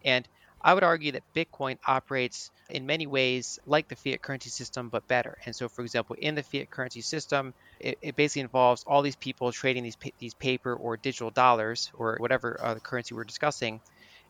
And I would argue that Bitcoin operates in many ways like the fiat currency system, but better. And so, for example, in the fiat currency system, it, it basically involves all these people trading these these paper or digital dollars or whatever uh, the currency we're discussing,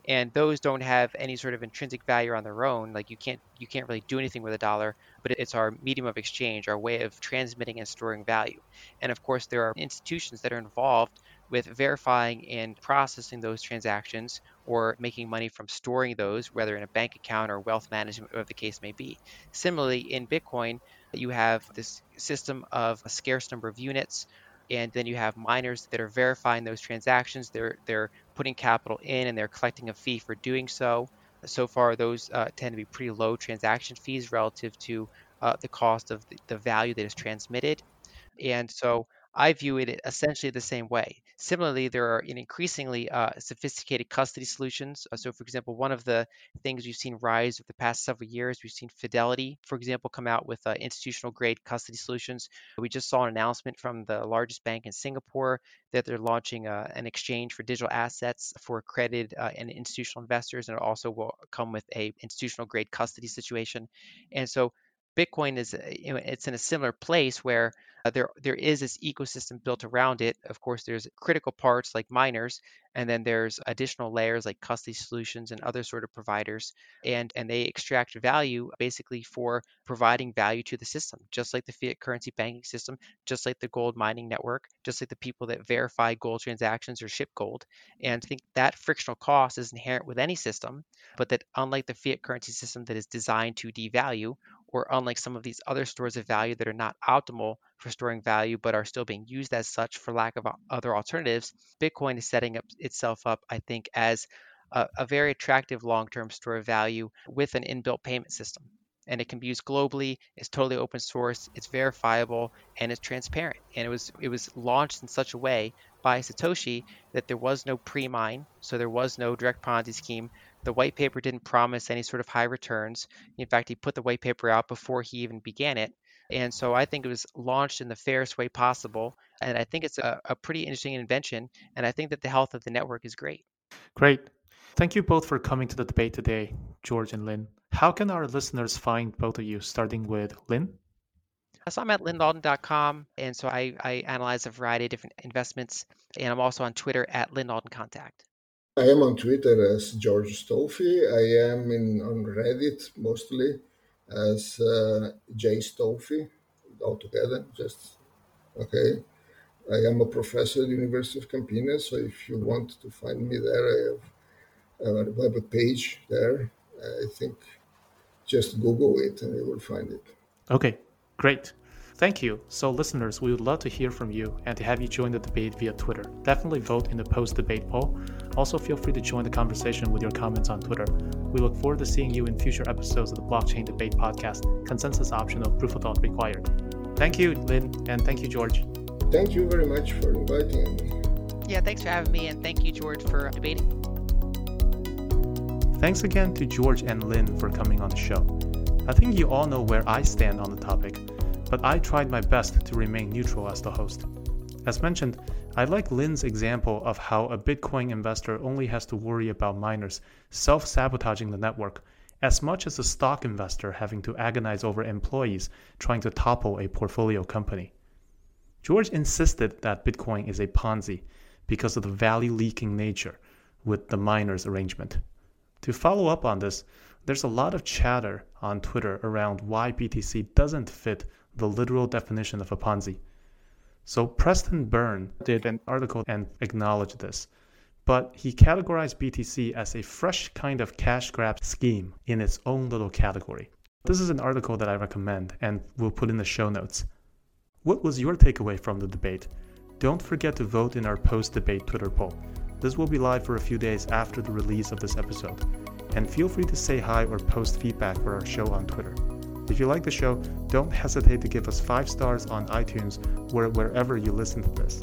and those don't have any sort of intrinsic value on their own. Like you can't you can't really do anything with a dollar, but it's our medium of exchange, our way of transmitting and storing value. And of course, there are institutions that are involved with verifying and processing those transactions or making money from storing those, whether in a bank account or wealth management, whatever the case may be. Similarly, in Bitcoin, you have this system of a scarce number of units, and then you have miners that are verifying those transactions. They're they're putting capital in and they're collecting a fee for doing so. So far, those uh, tend to be pretty low transaction fees relative to uh, the cost of the, the value that is transmitted. And so I view it essentially the same way. Similarly, there are increasingly uh, sophisticated custody solutions. Uh, so, for example, one of the things we've seen rise over the past several years, we've seen Fidelity, for example, come out with uh, institutional grade custody solutions. We just saw an announcement from the largest bank in Singapore that they're launching uh, an exchange for digital assets for accredited uh, and institutional investors, and it also will come with a institutional grade custody situation. And so, Bitcoin is you know, it's in a similar place where uh, there there is this ecosystem built around it. Of course, there's critical parts like miners, and then there's additional layers like custody solutions and other sort of providers, and and they extract value basically for providing value to the system, just like the fiat currency banking system, just like the gold mining network, just like the people that verify gold transactions or ship gold. And I think that frictional cost is inherent with any system, but that unlike the fiat currency system that is designed to devalue or unlike some of these other stores of value that are not optimal for storing value but are still being used as such for lack of other alternatives, Bitcoin is setting up itself up, I think, as a, a very attractive long-term store of value with an inbuilt payment system. And it can be used globally. It's totally open source. It's verifiable and it's transparent. And it was it was launched in such a way by Satoshi that there was no pre-mine, so there was no direct Ponzi scheme. The white paper didn't promise any sort of high returns. In fact, he put the white paper out before he even began it. And so I think it was launched in the fairest way possible. And I think it's a, a pretty interesting invention. And I think that the health of the network is great. Great. Thank you both for coming to the debate today, Jorge and Lyn. How can our listeners find both of you, starting with Lyn? Uh, so I'm at lynalden.com, and so I, I analyze a variety of different investments, and I'm also on Twitter at LynAldenContact. I am on Twitter as Jorge Stolfi. I am in on Reddit mostly as uh, J Stolfi altogether. Just okay. I am a professor at the University of Campinas, so if you want to find me there, I have, uh, a page there. I think just Google it and you will find it. Okay, great. Thank you. So, listeners, we would love to hear from you and to have you join the debate via Twitter. Definitely vote in the post debate poll. Also, feel free to join the conversation with your comments on Twitter. We look forward to seeing you in future episodes of the Blockchain Debate Podcast, consensus optional, proof of thought required. Thank you, Lyn, and thank you, Jorge. Thank you very much for inviting me. Yeah, thanks for having me, and thank you, Jorge, for debating. Thanks again to Jorge and Lyn for coming on the show. I think you all know where I stand on the topic but I tried my best to remain neutral as the host. As mentioned, I like Lyn's example of how a Bitcoin investor only has to worry about miners self sabotaging the network as much as a stock investor having to agonize over employees trying to topple a portfolio company. Jorge insisted that Bitcoin is a Ponzi because of the value leaking nature with the miners arrangement. To follow up on this, there's a lot of chatter on Twitter around why BTC doesn't fit the literal definition of a Ponzi. So Preston Byrne did an article and acknowledged this, but he categorized BTC as a fresh kind of cash grab scheme in its own little category. This is an article that I recommend and we'll put in the show notes. What was your takeaway from the debate? Don't forget to vote in our post debate Twitter poll. This will be live for a few days after the release of this episode. And feel free to say hi or post feedback for our show on Twitter. If you like the show, don't hesitate to give us 5 stars on iTunes or wherever you listen to this.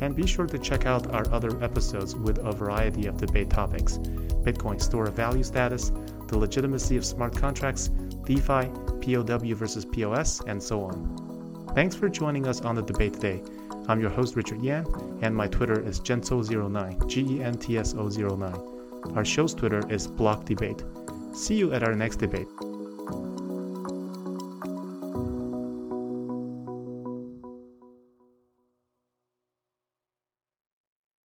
And be sure to check out our other episodes with a variety of debate topics Bitcoin store of value status, the legitimacy of smart contracts, DeFi, POW versus POS, and so on. Thanks for joining us on the debate today. I'm your host, Richard Yan, and my Twitter is Gentso09, G E N T S O 09. Our show's Twitter is Block Debate. See you at our next debate.